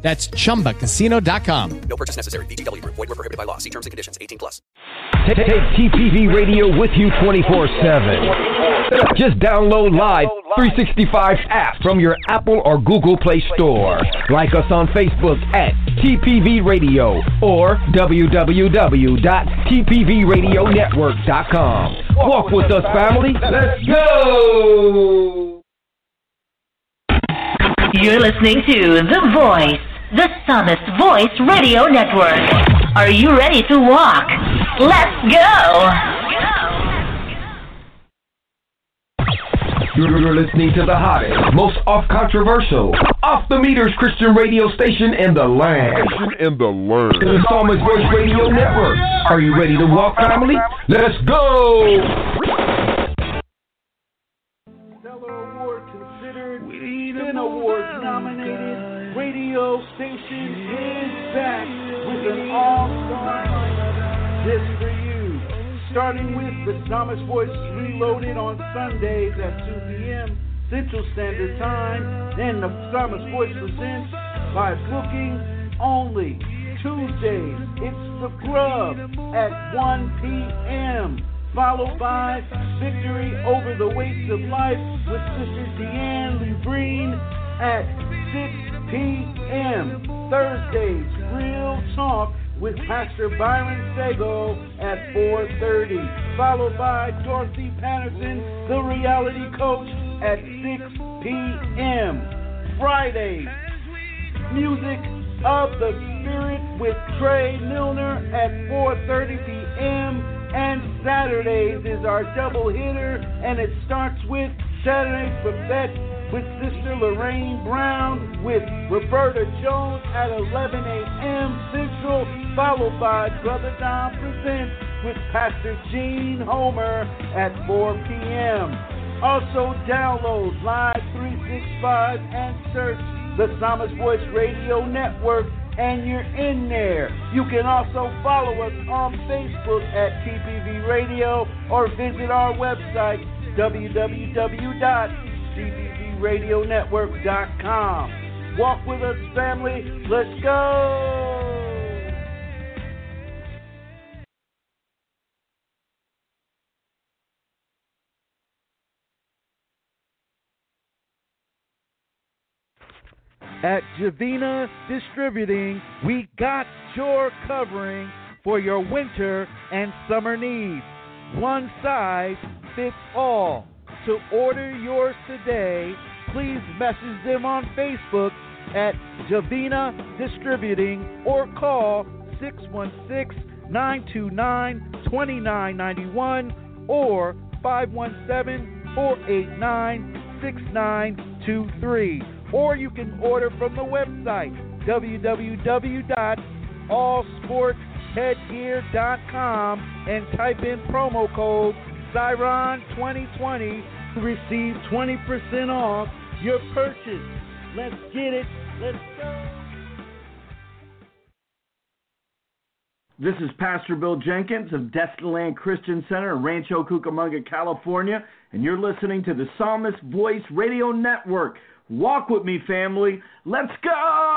That's chumbacasino.com. No purchase necessary. VGW Group. Void were prohibited by law. See terms and conditions. 18 plus. Take, take TPV Radio with you 24-7. Just download Live 365 app from your Apple or Google Play Store. Like us on Facebook at TPV Radio or www.tpvradionetwork.com. Walk with us, family. Let's go! You're listening to The Voice, the Psalmist Voice Radio Network. Are you ready to walk? Let's go! You're, you're listening to the hottest, most off-controversial, off-the-meters Christian radio station in the land. in the land. The Psalmist Voice Radio Network. Are you ready to walk, family? Let's go! Radio station is back with an all-star lineup just for you. Starting with the Psalmist Voice Reloaded on Sundays at 2 p.m. Central Standard Time. Then the Psalmist Voice presents by booking only. Tuesdays, it's The Grub at 1 p.m followed by Victory Over the Weights of Life with Sister Deanne Lubreen at 6 p.m. Thursdays, Real Talk with Pastor Byron Sago at 4.30, followed by Dorothy Patterson, the reality coach, at 6 p.m. Fridays, Music of the Spirit with Trey Milner at 4.30 p.m. And Saturdays is our double hitter, and it starts with Saturdays Buffet with Sister Lorraine Brown with Roberta Jones at 11 a.m. Central, followed by Brother Don Presents with Pastor Gene Homer at 4 p.m. Also download Live 365 and search the Psalmist Voice Radio Network and you're in there. You can also follow us on Facebook at TPV Radio or visit our website www.tpvradionetwork.com. Walk with us, family. Let's go. At Javina Distributing, we got your covering for your winter and summer needs. One size fits all. To order yours today, please message them on Facebook at Javina Distributing or call 616 929 2991 or 517 489 6923 or you can order from the website www.allsportsheadgear.com and type in promo code Siron2020 to receive 20% off your purchase. Let's get it. Let's go. This is Pastor Bill Jenkins of Destinland Christian Center in Rancho Cucamonga, California, and you're listening to the Psalmist Voice Radio Network. Walk with me, family. Let's go!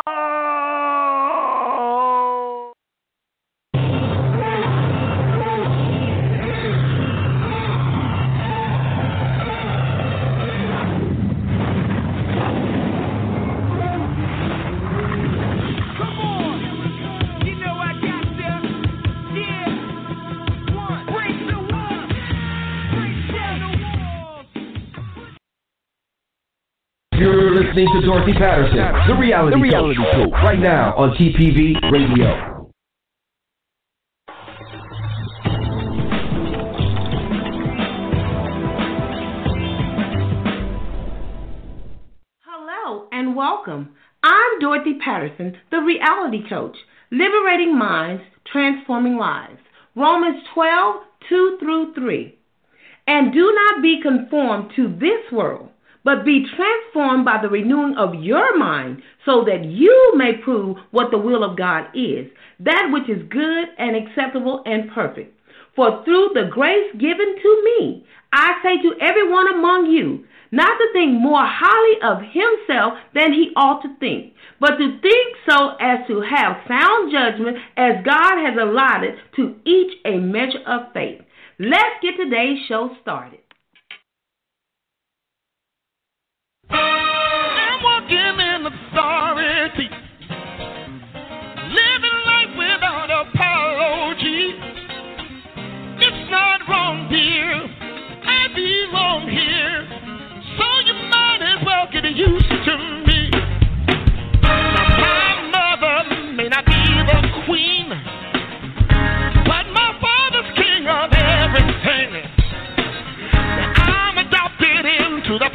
Listening to Dorothy Patterson, the reality, The reality coach, coach. right now on TPV Radio. Hello and welcome. I'm Dorothy Patterson, the reality coach, liberating minds, transforming lives. Romans 12, 2 through 3. And do not be conformed to this world, but be transformed by the renewing of your mind, so that you may prove what the will of God is, that which is good and acceptable and perfect. For through the grace given to me, I say to everyone among you, not to think more highly of himself than he ought to think, but to think so as to have sound judgment as God has allotted to each a measure of faith. Let's get today's show started. Walking in authority, living life without apology. It's not wrong, dear. I belong here, so you might as well get used to me. Now, my mother may not be the queen, but my father's king of everything. I'm adopted into the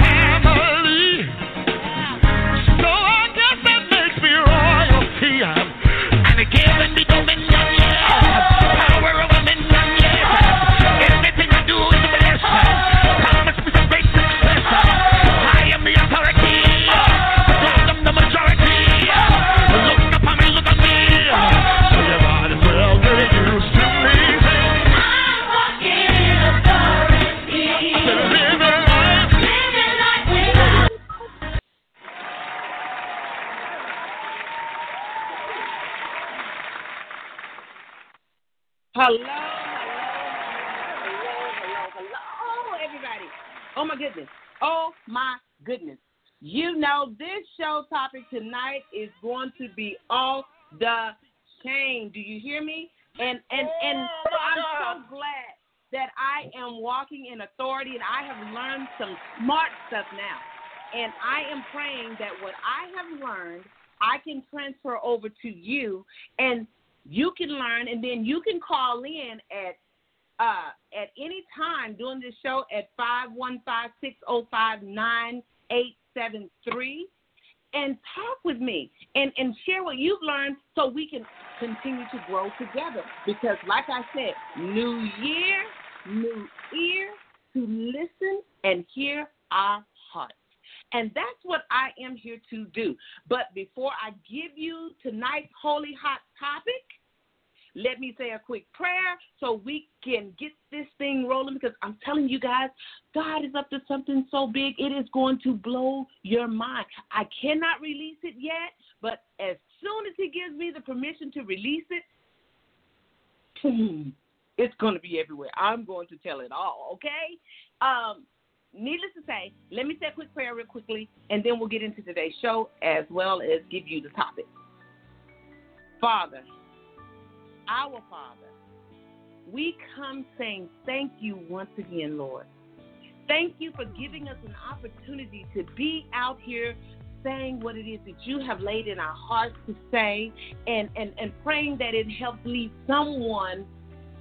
Hello, hello, hello, hello, everybody. Oh my goodness. Oh my goodness. You know, this show topic tonight is going to be off the chain. Do you hear me? And and and I'm so glad that I am walking in authority and I have learned some smart stuff now. And I am praying that what I have learned I can transfer over to you and you can learn and then you can call in at uh, at any time during this show at 515-605-9873 and talk with me and, and share what you've learned so we can continue to grow together. Because like I said, new year, new ear to listen and hear our hearts. And that's what I am here to do. But before I give you tonight's holy hot topic, let me say a quick prayer so we can get this thing rolling because I'm telling you guys, God is up to something so big. It is going to blow your mind. I cannot release it yet, but as soon as He gives me the permission to release it, it's going to be everywhere. I'm going to tell it all, okay? Um, needless to say, let me say a quick prayer real quickly, and then we'll get into today's show as well as give you the topic. Father, our Father, we come saying thank you once again, Lord. Thank you for giving us an opportunity to be out here saying what it is that you have laid in our hearts to say and, and, and praying that it helps lead someone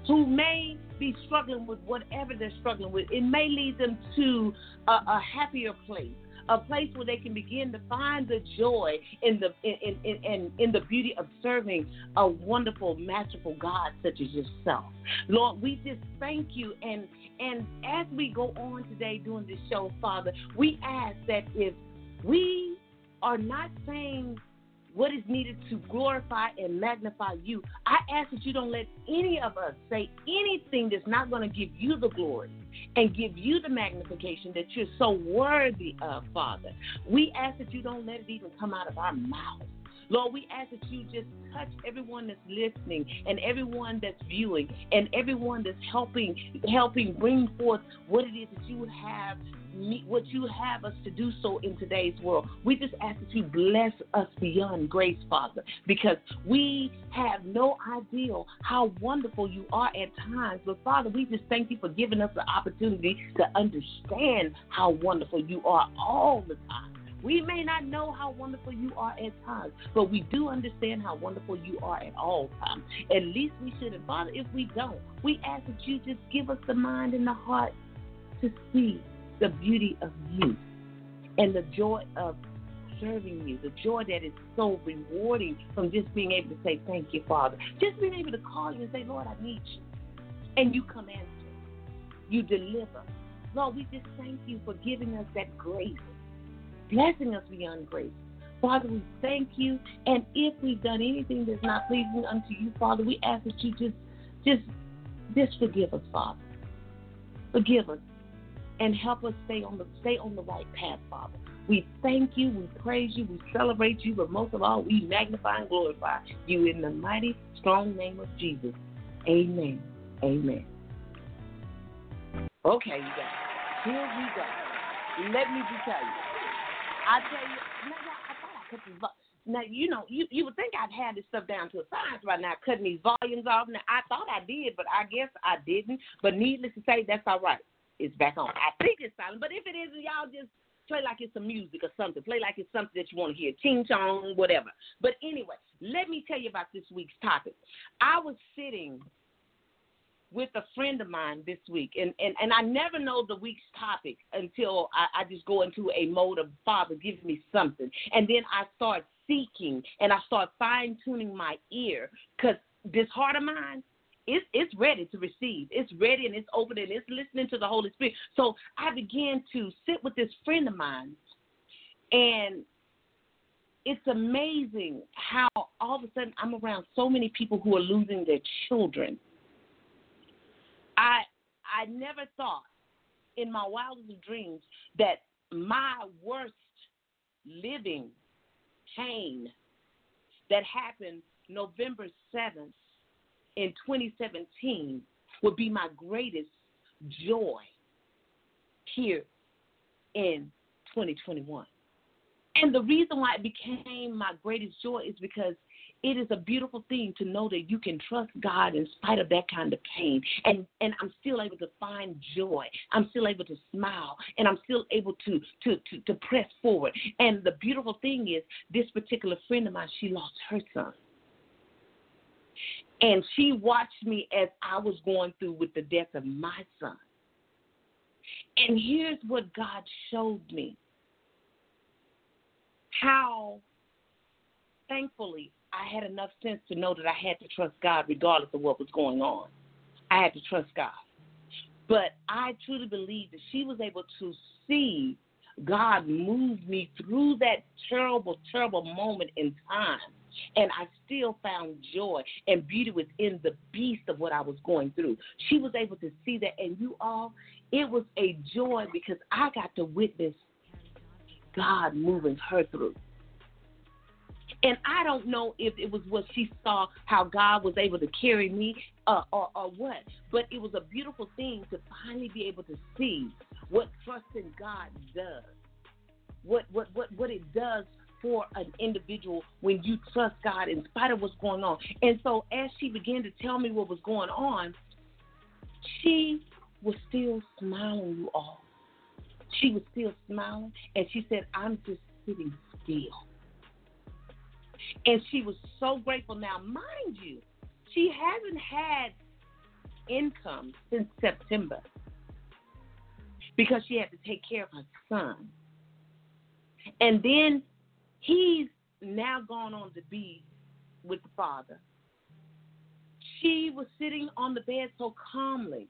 who may be struggling with whatever they're struggling with. It may lead them to a, a happier place, a place where they can begin to find the joy in the in, in, in, in the beauty of serving a wonderful, masterful God such as yourself. Lord, we just thank you and and as we go on today doing this show, Father, we ask that if we are not saying what is needed to glorify and magnify you. I ask that you don't let any of us say anything that's not going to give you the glory and give you the magnification that you're so worthy of, Father. We ask that you don't let it even come out of our mouth. Lord, we ask that you just touch everyone that's listening and everyone that's viewing and everyone that's helping helping bring forth what it is that you have what you have us to do so in today's world. We just ask that you bless us beyond grace, Father, because we have no idea how wonderful you are at times. But Father, we just thank you for giving us the opportunity to understand how wonderful you are all the time. We may not know how wonderful you are at times, but we do understand how wonderful you are at all times. At least we should. And Father, if we don't, we ask that you just give us the mind and the heart to see the beauty of you and the joy of serving you, the joy that is so rewarding from just being able to say, Thank you, Father. Just being able to call you and say, Lord, I need you. and you come answer. You deliver. Lord, we just thank you for giving us that grace, blessing us beyond grace. Father, we thank you. And if we've done anything that's not pleasing unto you, Father, we ask that you just, just, just forgive us, Father. Forgive us, and help us stay on the stay on the right path, Father. We thank you, we praise you, we celebrate you, but most of all, we magnify and glorify you in the mighty, strong name of Jesus. Amen. Amen. Okay, you guys. Here we go. Let me just tell you. I tell you, now, I thought I this vo- Now, you know, you, you would think I'd had this stuff down to a science right now, cutting these volumes off. Now, I thought I did, but I guess I didn't. But needless to say, that's all right. It's back on. I think it's silent, but if it isn't, y'all just play like it's some music or something. Play like it's something that you want to hear. Ching chong, whatever. But anyway, let me tell you about this week's topic. I was sitting with a friend of mine this week, and, and, and I never know the week's topic until I, I just go into a mode of Father, give me something. And then I start seeking and I start fine tuning my ear because this heart of mine, it's, it's ready to receive. It's ready and it's open and it's listening to the Holy Spirit. So I began to sit with this friend of mine, and it's amazing how all of a sudden I'm around so many people who are losing their children. I I never thought in my wildest dreams that my worst living pain that happened November 7th in 2017 would be my greatest joy here in 2021. And the reason why it became my greatest joy is because it is a beautiful thing to know that you can trust God in spite of that kind of pain. And and I'm still able to find joy. I'm still able to smile and I'm still able to to to, to press forward. And the beautiful thing is this particular friend of mine, she lost her son. And she watched me as I was going through with the death of my son. And here's what God showed me how thankfully I had enough sense to know that I had to trust God regardless of what was going on. I had to trust God. But I truly believe that she was able to see God moved me through that terrible, terrible moment in time. And I still found joy and beauty within the beast of what I was going through. She was able to see that. And you all, it was a joy because I got to witness God moving her through. And I don't know if it was what she saw, how God was able to carry me, uh, or, or what. But it was a beautiful thing to finally be able to see what trusting God does, what what what what it does for an individual when you trust God in spite of what's going on. And so as she began to tell me what was going on, she was still smiling, you all. She was still smiling, and she said, "I'm just sitting still." And she was so grateful. Now, mind you, she hasn't had income since September because she had to take care of her son. And then he's now gone on to be with the father. She was sitting on the bed so calmly.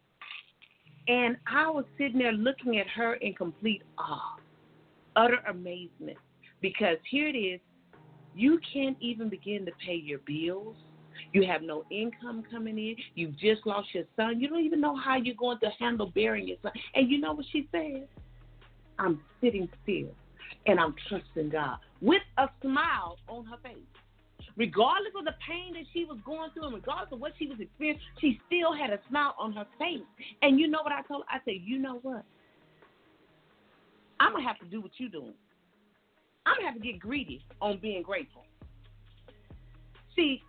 And I was sitting there looking at her in complete awe, utter amazement. Because here it is, you can't even begin to pay your bills. You have no income coming in. You've just lost your son. You don't even know how you're going to handle burying your son. And you know what she said? I'm sitting still and I'm trusting God with a smile on her face. Regardless of the pain that she was going through and regardless of what she was experiencing, she still had a smile on her face. And you know what I told her? I said, you know what? I'm going to have to do what you're doing. I'm gonna have to get greedy on being grateful. See,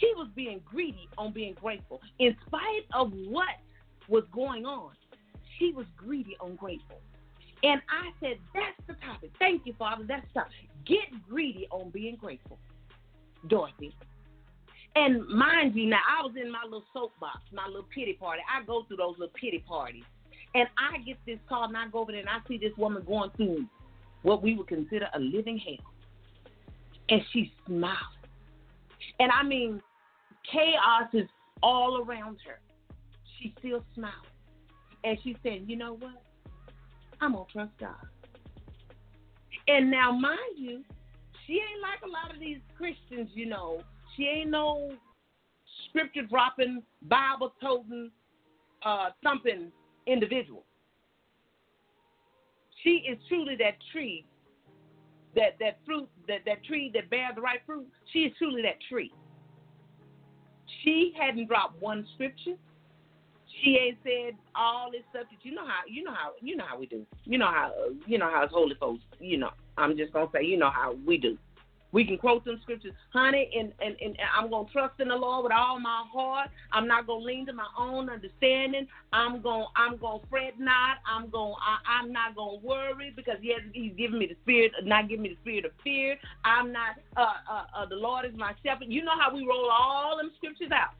she was being greedy on being grateful. In spite of what was going on, she was greedy on grateful. And I said, that's the topic. Thank you, Father. That's the topic. Get greedy on being grateful, Dorothy. And mind you, now I was in my little soapbox, my little pity party. I go through those little pity parties. And I get this call and I go over there and I see this woman going through what we would consider a living hell. And she smiling. And I mean, chaos is all around her. She still smiling. And she said, you know what? I'm going to trust God. And now, mind you, she ain't like a lot of these Christians, you know. She ain't no scripture dropping, Bible toting, uh, thumping individual. She is truly that tree, that that fruit, that that tree that bears the right fruit. She is truly that tree. She hadn't dropped one scripture. She ain't said all this stuff that you know how you know how you know how we do. You know how you know how it's holy folks. You know, I'm just gonna say you know how we do. We can quote them scriptures, honey, and, and, and I'm going to trust in the Lord with all my heart. I'm not going to lean to my own understanding. I'm going to I'm going to fret not. I'm going I'm not going to worry because yes, he's giving me the spirit, not giving me the spirit of fear. I'm not uh, uh, uh, the Lord is my shepherd. You know how we roll all them scriptures out.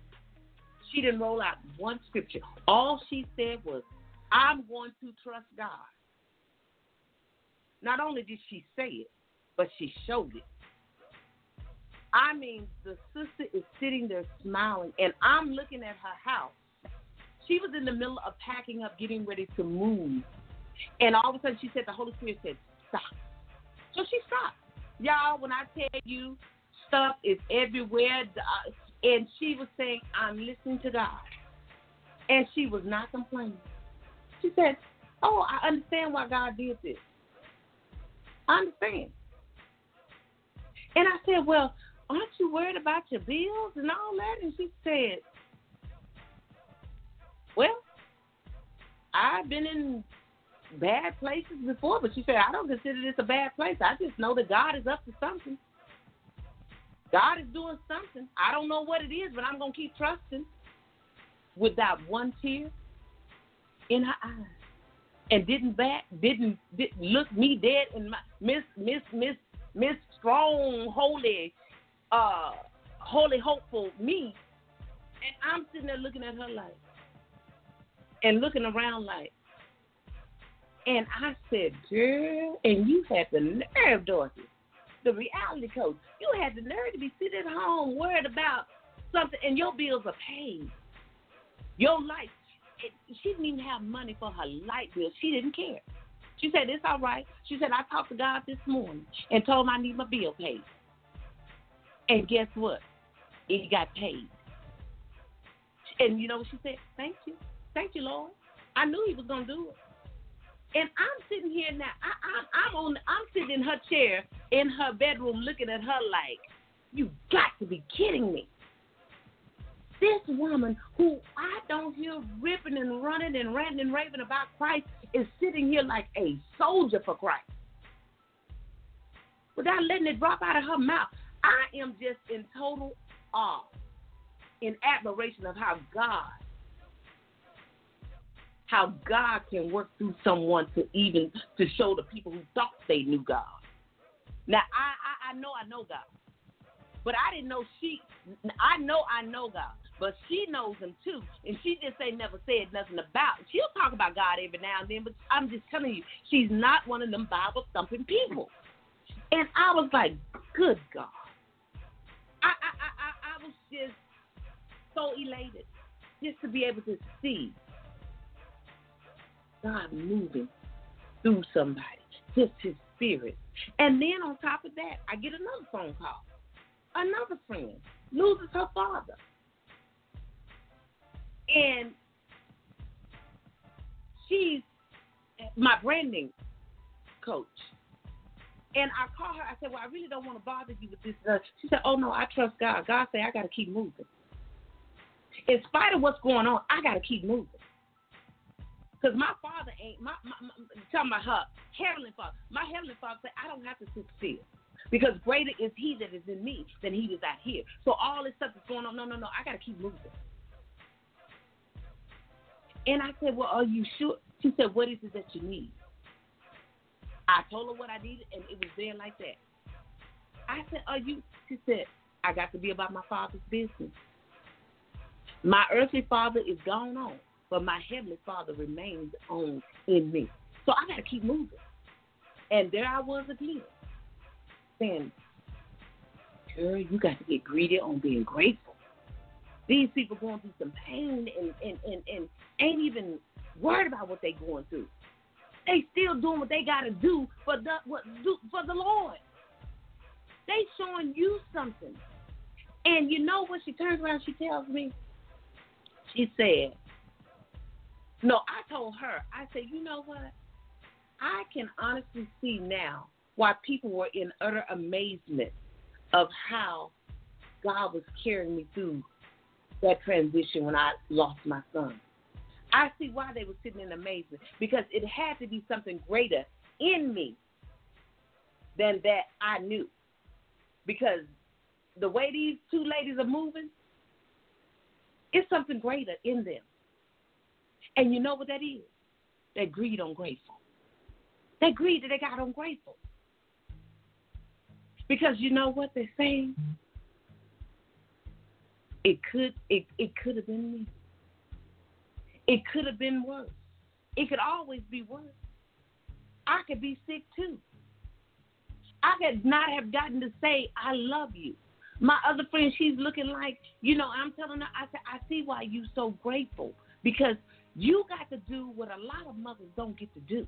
She didn't roll out one scripture. All she said was, I'm going to trust God. Not only did she say it, but she showed it. I mean, the sister is sitting there smiling, and I'm looking at her house. She was in the middle of packing up, getting ready to move. And all of a sudden, she said, The Holy Spirit said, Stop. So she stopped. Y'all, when I tell you stuff is everywhere, uh, and she was saying, I'm listening to God. And she was not complaining. She said, Oh, I understand why God did this. I understand. And I said, Well, aren't you worried about your bills and all that? And she said, well, I've been in bad places before, but she said, I don't consider this a bad place. I just know that God is up to something. God is doing something. I don't know what it is, but I'm going to keep trusting without one tear in her eyes. And didn't back, didn't, didn't look me dead in my Miss Miss Miss Miss Strong Holy uh, holy, hopeful me, and I'm sitting there looking at her like, and looking around like, and I said, girl, and you had the nerve, Dorothy, the reality coach, you had the nerve to be sitting at home worried about something, and your bills are paid. Your light, it, she didn't even have money for her light bill. She didn't care. She said, it's all right. She said, I talked to God this morning and told him I need my bill paid. And guess what? It got paid. And you know what she said? Thank you. Thank you, Lord. I knew he was gonna do it. And I'm sitting here now. I, I, I'm on. I'm sitting in her chair in her bedroom, looking at her like, "You got to be kidding me!" This woman, who I don't hear ripping and running and ranting and raving about Christ, is sitting here like a soldier for Christ, without letting it drop out of her mouth. I am just in total awe, in admiration of how God, how God can work through someone to even to show the people who thought they knew God. Now I I, I know I know God, but I didn't know she. I know I know God, but she knows him too, and she just ain't never said nothing about. She'll talk about God every now and then, but I'm just telling you, she's not one of them Bible thumping people. And I was like, good God. I, I, I, was just so elated just to be able to see God moving through somebody, just His Spirit. And then on top of that, I get another phone call. Another friend loses her father. And she's my branding coach. And I called her. I said, "Well, I really don't want to bother you with this." Uh, she said, "Oh no, I trust God. God said I got to keep moving. In spite of what's going on, I got to keep moving." Because my father ain't my, my, my talking about her heavenly father. My heavenly father said I don't have to still because greater is He that is in me than He is out here. So all this stuff that's going on, no, no, no, I got to keep moving. And I said, Well, are you sure? She said, What is it that you need? I told her what I needed, and it was there like that. I said, "Are you?" She said, "I got to be about my father's business. My earthly father is gone on, but my heavenly father remains on in me. So I got to keep moving." And there I was again, saying, "Girl, you got to get greedy on being grateful." These people going through some pain and, and, and, and ain't even worried about what they going through. They still doing what they got to do for the what do for the Lord. They showing you something, and you know what? She turns around, she tells me, she said, "No, I told her. I said, you know what? I can honestly see now why people were in utter amazement of how God was carrying me through that transition when I lost my son. I see why they were sitting in amazement because it had to be something greater in me than that I knew. Because the way these two ladies are moving, it's something greater in them. And you know what that is? That greed ungrateful. That greed that they got ungrateful. Because you know what they're saying? It could it, it could have been me. It could have been worse. It could always be worse. I could be sick too. I could not have gotten to say I love you. My other friend, she's looking like, you know, I'm telling her, I I see why you're so grateful because you got to do what a lot of mothers don't get to do.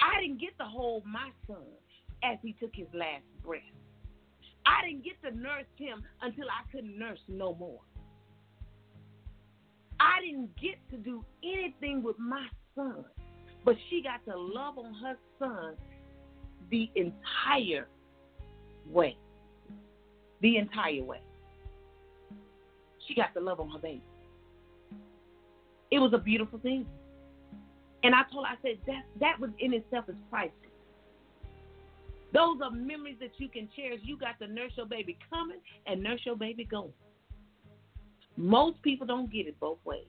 I didn't get to hold my son as he took his last breath. I didn't get to nurse him until I couldn't nurse no more. I didn't get to do anything with my son, but she got to love on her son the entire way. The entire way. She got to love on her baby. It was a beautiful thing. And I told her, I said, that, that was in itself is priceless. Those are memories that you can cherish. You got to nurse your baby coming and nurse your baby going. Most people don't get it both ways.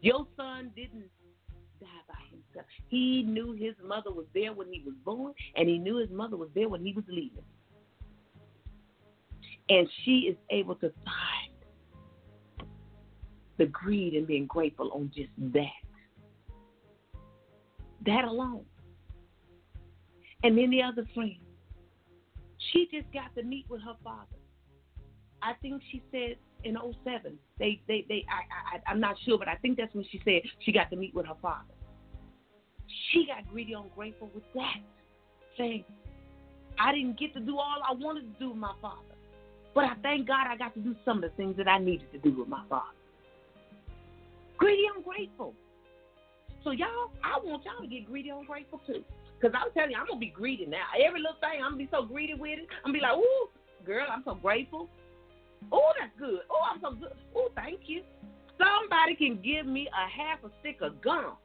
Your son didn't die by himself. He knew his mother was there when he was born, and he knew his mother was there when he was leaving. And she is able to find the greed and being grateful on just that. That alone. And then the other friend, she just got to meet with her father. I think she said in 07. They, they, they. I, I, I'm not sure, but I think that's when she said she got to meet with her father. She got greedy and grateful with that, saying, "I didn't get to do all I wanted to do with my father, but I thank God I got to do some of the things that I needed to do with my father." Greedy and grateful. So y'all, I want y'all to get greedy and grateful too. Cause I'm telling you, I'm gonna be greedy now. Every little thing, I'm gonna be so greedy with it. I'm gonna be like, ooh, girl, I'm so grateful. Oh, that's good. Oh, I'm so good. Oh, thank you. Somebody can give me a half a stick of gum.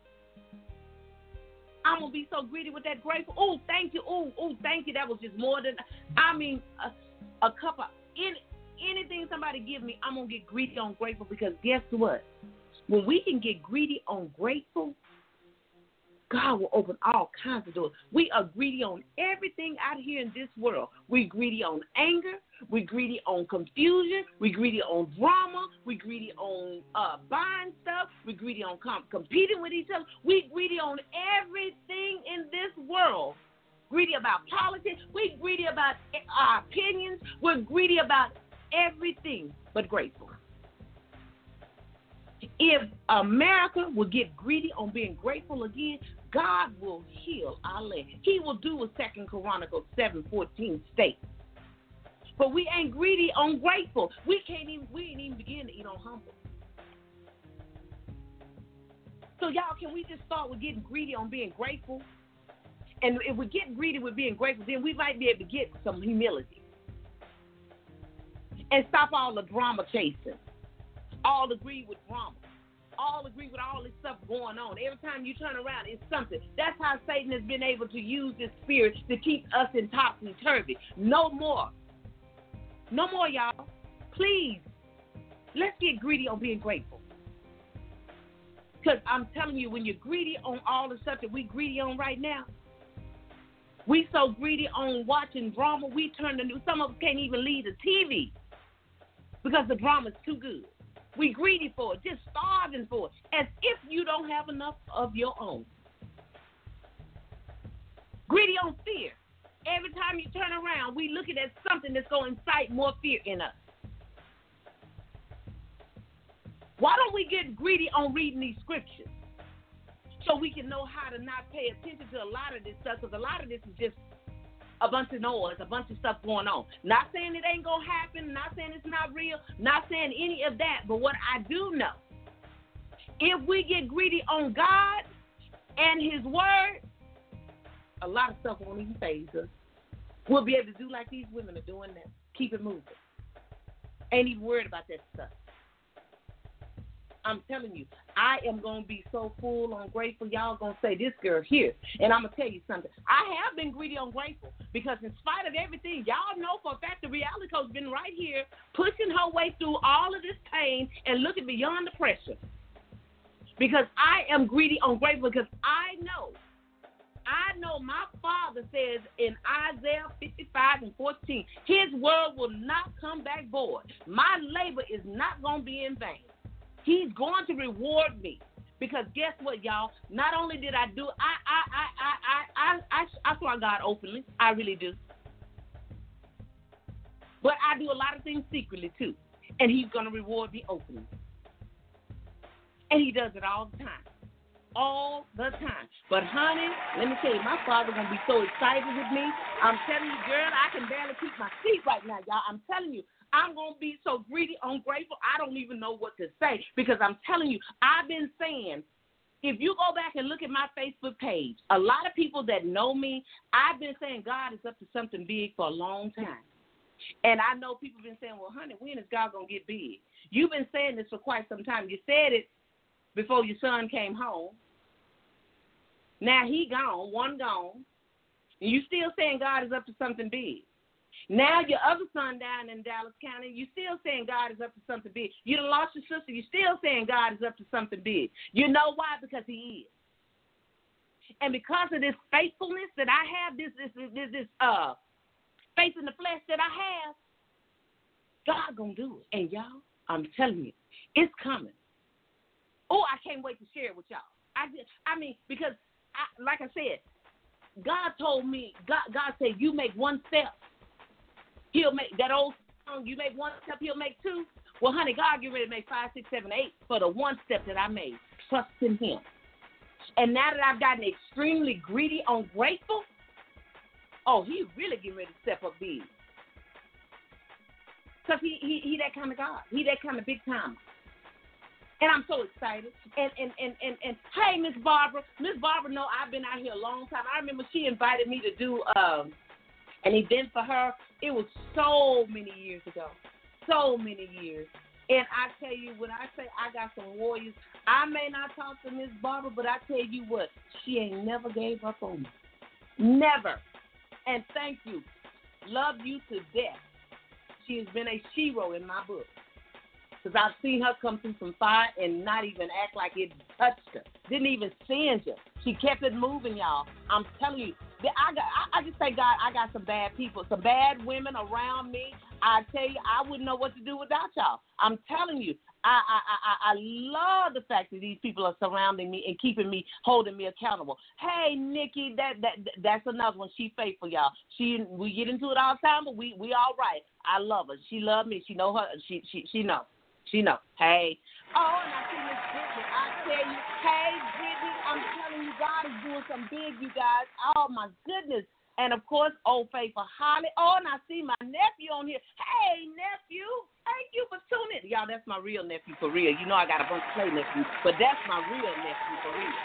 I'm gonna be so greedy with that grateful. Oh, thank you. Oh, oh, thank you. That was just more than. I mean, a, a cup of any, anything somebody give me, I'm gonna get greedy on grateful because guess what? When we can get greedy on grateful, God will open all kinds of doors. We are greedy on everything out here in this world. We greedy on anger. We greedy on confusion. We greedy on drama. We greedy on uh, buying stuff. We greedy on com- competing with each other. We greedy on everything in this world. Greedy about politics. We greedy about our opinions. We're greedy about everything but grateful. If America would get greedy on being grateful again, God will heal our land. He will do what Second Chronicles seven fourteen states. But we ain't greedy, ungrateful. We can't even we ain't even begin to eat on humble. So y'all, can we just start with getting greedy on being grateful? And if we get greedy with being grateful, then we might be able to get some humility. And stop all the drama chasing. All the greed with drama all agree with all this stuff going on. Every time you turn around, it's something. That's how Satan has been able to use this spirit to keep us in topsy turvy. No more. No more, y'all. Please, let's get greedy on being grateful. Because I'm telling you, when you're greedy on all the stuff that we greedy on right now, we so greedy on watching drama, we turn the news. Some of us can't even leave the TV because the drama's too good. We greedy for it, just starving for it, as if you don't have enough of your own. Greedy on fear. every time you turn around, we looking at something that's going to incite more fear in us. Why don't we get greedy on reading these scriptures so we can know how to not pay attention to a lot of this stuff? Because a lot of this is just a bunch of noise, a bunch of stuff going on. Not saying it ain't gonna happen, not saying it's not real, not saying any of that, but what I do know, if we get greedy on God and His Word, a lot of stuff won't even phase us. We'll be able to do like these women are doing now. Keep it moving. Ain't even worried about that stuff. I'm telling you, I am gonna be so full on grateful. Y'all gonna say this girl here, and I'm gonna tell you something. I have been greedy on grateful because in spite of everything, y'all know for a fact the reality coach been right here pushing her way through all of this pain and looking beyond the pressure. Because I am greedy on grateful because I know I know my father says in Isaiah 55 and 14, his word will not come back void. My labor is not going to be in vain. He's going to reward me. Because guess what, y'all? Not only did I do, I I I I I I I, swear God openly. I really do. But I do a lot of things secretly too, and He's going to reward me openly. And He does it all the time, all the time. But honey, let me tell you, my father's gonna be so excited with me. I'm telling you, girl, I can barely keep my seat right now, y'all. I'm telling you, I'm going to be so greedy, ungrateful, I don't even know what to say because I'm telling you, I've been saying, if you go back and look at my Facebook page, a lot of people that know me, I've been saying God is up to something big for a long time. And I know people have been saying, well, honey, when is God going to get big? You've been saying this for quite some time. You said it before your son came home. Now he gone, one gone. And you still saying God is up to something big. Now your other son down in Dallas County, you still saying God is up to something big. You done lost your sister, you still saying God is up to something big. You know why? Because he is. And because of this faithfulness that I have, this this this, this uh faith in the flesh that I have, God gonna do it. And y'all, I'm telling you, it's coming. Oh, I can't wait to share it with y'all. I just, I mean, because I, like I said, God told me, God, God said, you make one step, He'll make that old song. You make one step, He'll make two. Well, honey, God get ready to make five, six, seven, eight for the one step that I made. Trust in Him. And now that I've gotten extremely greedy, ungrateful, oh, He really getting ready to step up big. Cause he, he he that kind of God. He that kind of big time. And I'm so excited. And and and and, and hey, Miss Barbara, Miss Barbara, know I've been out here a long time. I remember she invited me to do um an event for her. It was so many years ago, so many years. And I tell you, when I say I got some warriors, I may not talk to Miss Barbara, but I tell you what, she ain't never gave up on me. Never. And thank you. Love you to death. She has been a hero in my book. Because I've seen her come through some fire and not even act like it touched her. Didn't even singe her. She kept it moving, y'all. I'm telling you, I got. I, just say, God, I got some bad people, some bad women around me. I tell you, I wouldn't know what to do without y'all. I'm telling you, I, I, I, I love the fact that these people are surrounding me and keeping me, holding me accountable. Hey, Nikki, that that that's another one. She faithful, y'all. She we get into it all the time, but we we all right. I love her. She love me. She know her. She she she know. She know. Hey. Oh, and I see Miss. I tell you, hey, Brittany, I'm telling you, God is doing some big, you guys. Oh my goodness. And of course, Old Faithful Holly. Oh, and I see my nephew on here. Hey, nephew, thank you for tuning in. Y'all, that's my real nephew for real. You know I got a bunch of play nephews, but that's my real nephew for real.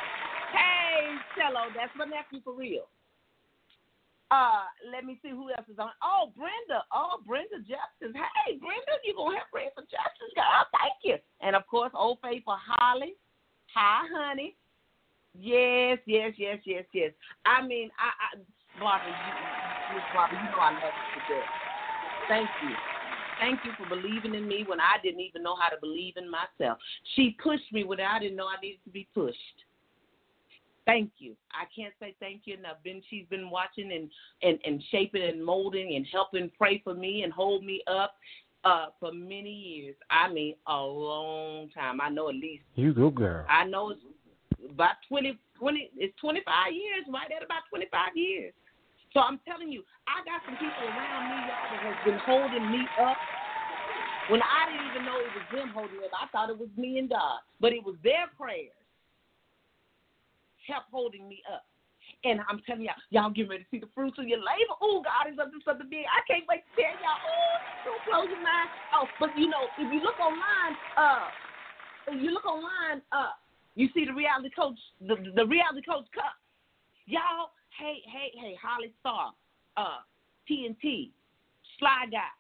Hey, Cello, that's my nephew for real. Uh, let me see who else is on. Oh, Brenda. Oh, Brenda Justice. Hey, Brenda, you gonna have Brenda Justice, girl? Thank you. And of course, Old Faithful Holly. Hi, honey. Yes, yes, yes, yes, yes. I mean, I, I Barbara, you, Miss Barbara, you know I love you to death. Thank you. Thank you for believing in me when I didn't even know how to believe in myself. She pushed me when I didn't know I needed to be pushed thank you. I can't say thank you enough. Been she's been watching and and and shaping and molding and helping pray for me and hold me up uh for many years. I mean a long time. I know at least You go girl. I know it's about 20 20 it's 25 years, right at about 25 years. So I'm telling you, I got some people around me y'all that has been holding me up when I didn't even know it was them holding me up. I thought it was me and God, but it was their prayers kept holding me up. And I'm telling y'all, y'all getting ready to see the fruits of your labor. Oh, God is up to something big. I can't wait to tell y'all. Oh, don't close your mind. Oh, but you know, if you look online, uh, if you look online, uh, you see the reality coach, the the reality coach cup. Y'all, hey, hey, hey, Holly Star, uh, TNT, Sly Guy,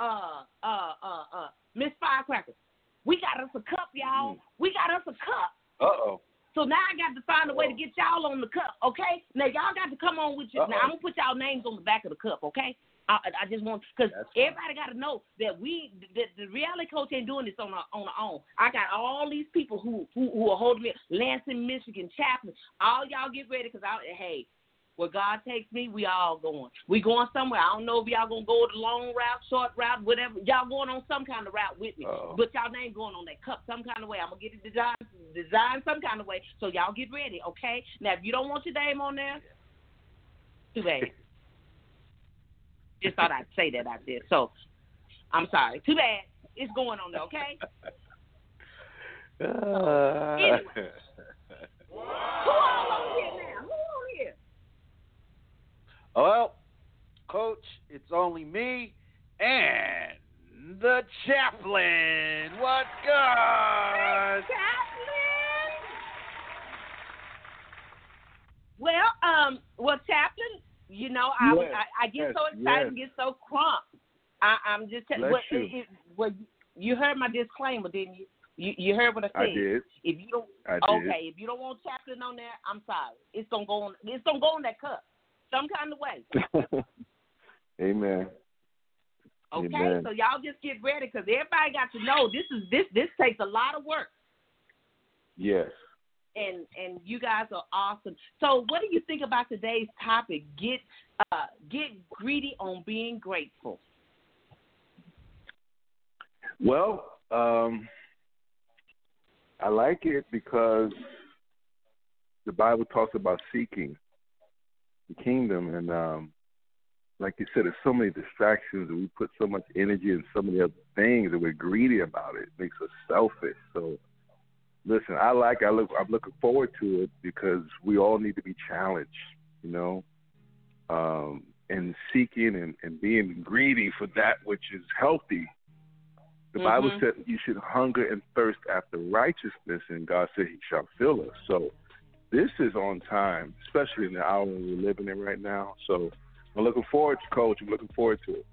uh, uh, uh, uh, Miss Firecracker. We got us a cup, y'all. We got us a cup. Uh oh. So now I got to find a way to get y'all on the cup, okay? Now y'all got to come on with you. Now I'm gonna put y'all names on the back of the cup, okay? I, I just want because everybody got to know that we that the reality coach ain't doing this on our on our own. I got all these people who who, who are holding me, Lansing, Michigan, Chaplain. All y'all get ready because I hey, where God takes me, we all going. We going somewhere. I don't know if y'all gonna go the long route, short route, whatever. Y'all going on some kind of route with me. Uh-oh. But y'all ain't going on that cup some kind of way. I'm gonna get it designed designed some kind of way. So y'all get ready, okay? Now if you don't want your name on there, too bad. Just thought I'd say that out there. So I'm sorry. Too bad. It's going on there, okay? Anyway. Who all on here now? Who on here? Well, Coach, it's only me and the chaplain. What God? Chaplain. Well, um, well, Chaplain, you know, I Yes, I, I get yes, so excited yes. and get so crump. I, I'm just telling. Well, you. it, it, well, you heard my disclaimer, didn't you? You you heard what I said. I did. If you don't, I did. okay, if you don't want Chaplain on there, I'm sorry. It's gonna go on. It's gonna go on that cup, some kind of way. Amen. Okay, Amen. so y'all just get ready because everybody got to know this is this this takes a lot of work, Yes. And and you guys are awesome. So, what do you think about today's topic? Get uh get greedy on being grateful. Well, um, I like it because the Bible talks about seeking the kingdom, and um, like you said, there's so many distractions, and we put so much energy in so many other things, and we're greedy about it. It makes us selfish. So, listen, I like. I look. I'm looking forward to it because we all need to be challenged. You know, um, and seeking and, and being greedy for that which is healthy. The Bible Mhm. said you should hunger and thirst after righteousness, and God said He shall fill us. So this is on time, especially in the hour we're living in right now. So I'm looking forward to Coach. I'm looking forward to it.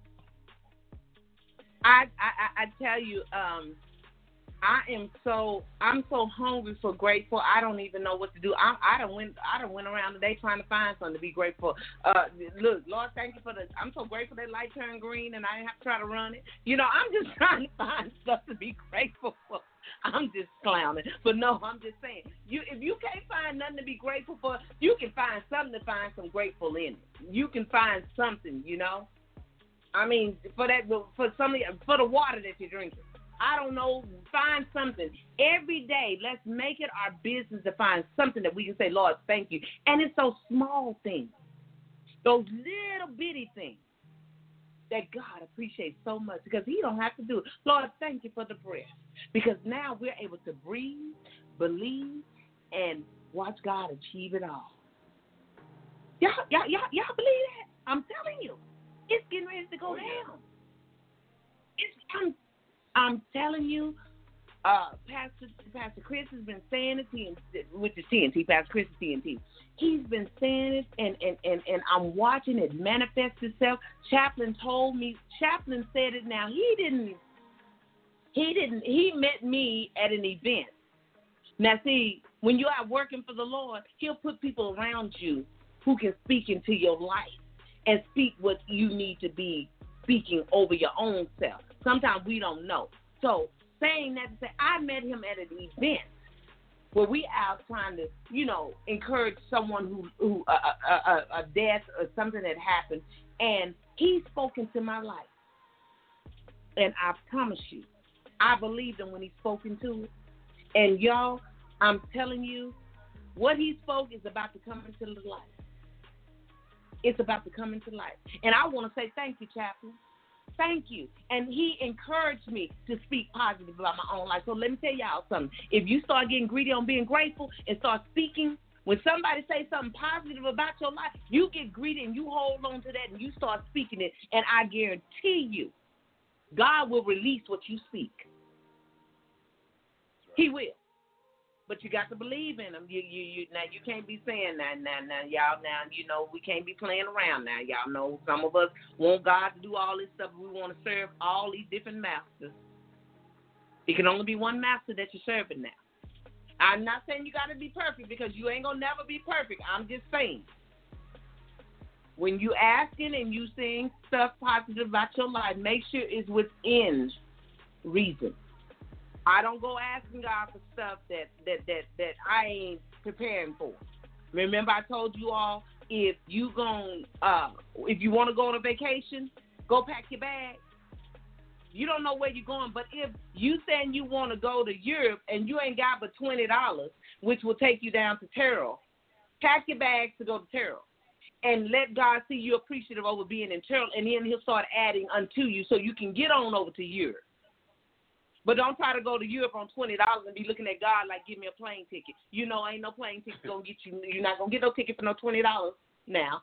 I I, I I tell you, um, I am so I'm so hungry for grateful. I don't even know what to do. I I don't went I don't went around today trying to find something to be grateful. Uh, look, Lord, thank you for the. I'm so grateful that light turned green and I didn't have to try to run it. You know, I'm just trying to find stuff to be grateful for. I'm just clowning, but no, I'm just saying. You if you can't find nothing to be grateful for, you can find something to find some grateful in it. You can find something, you know. I mean, for that, for some, for the water that you're drinking. I don't know. Find something every day. Let's make it our business to find something that we can say, Lord, thank you. And it's those small things, those little bitty things that God appreciates so much because He don't have to do it. Lord, thank you for the breath because now we're able to breathe, believe, and watch God achieve it all. Y'all, y'all, y'all, y'all believe that? I'm telling you, it's getting ready to go oh, down. It's I'm, I'm telling you, uh, Pastor Pastor Chris has been saying it, he, which is TNT, Pastor Chris is TNT. He's been saying it, and, and, and, and I'm watching it manifest itself. Chaplain told me, Chaplain said it now. He didn't, he didn't, he met me at an event. Now, see, when you're working for the Lord, He'll put people around you who can speak into your life and speak what you need to be speaking over your own self. Sometimes we don't know. So, saying that to say, I met him at an event where we out trying to, you know, encourage someone who, who a, a, a, a death or something that happened, and he spoke into my life. And I promise you, I believed him when he spoke into it. And y'all, I'm telling you, what he spoke is about to come into light. It's about to come into life. And I want to say thank you, Chaplain. Thank you. And he encouraged me to speak positive about my own life. So let me tell y'all something. If you start getting greedy on being grateful and start speaking, when somebody say something positive about your life, you get greedy and you hold on to that and you start speaking it. And I guarantee you, God will release what you speak. He will. But you got to believe in them. You you you now you can't be saying that now now y'all now you know we can't be playing around now. Y'all know some of us want God to do all this stuff. We want to serve all these different masters. It can only be one master that you're serving now. I'm not saying you got to be perfect because you ain't gonna never be perfect. I'm just saying when you asking and you saying stuff positive about your life, make sure it's within reason. I don't go asking God for stuff that that that that I ain't preparing for. Remember, I told you all if you going uh if you want to go on a vacation, go pack your bag. You don't know where you're going, but if you saying you want to go to Europe and you ain't got but twenty dollars, which will take you down to Terrell, pack your bags to go to Terrell and let God see you appreciative over being in Terrell, and then He'll start adding unto you so you can get on over to Europe. But don't try to go to Europe on twenty dollars and be looking at God like, give me a plane ticket. You know, ain't no plane ticket gonna get you. You're not gonna get no ticket for no twenty dollars now.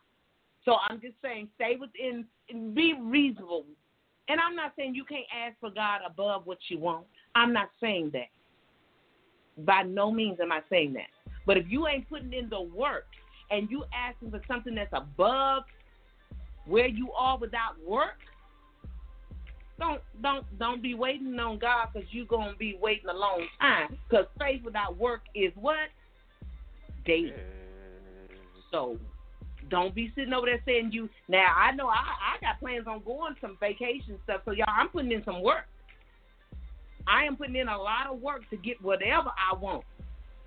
So I'm just saying, stay within, be reasonable. And I'm not saying you can't ask for God above what you want. I'm not saying that. By no means am I saying that. But if you ain't putting in the work and you asking for something that's above where you are without work, don't don't don't be waiting on God because you're gonna be waiting a long time. Because faith without work is what dead. So don't be sitting over there saying you. Now I know I I got plans on going some vacation stuff. So y'all, I'm putting in some work. I am putting in a lot of work to get whatever I want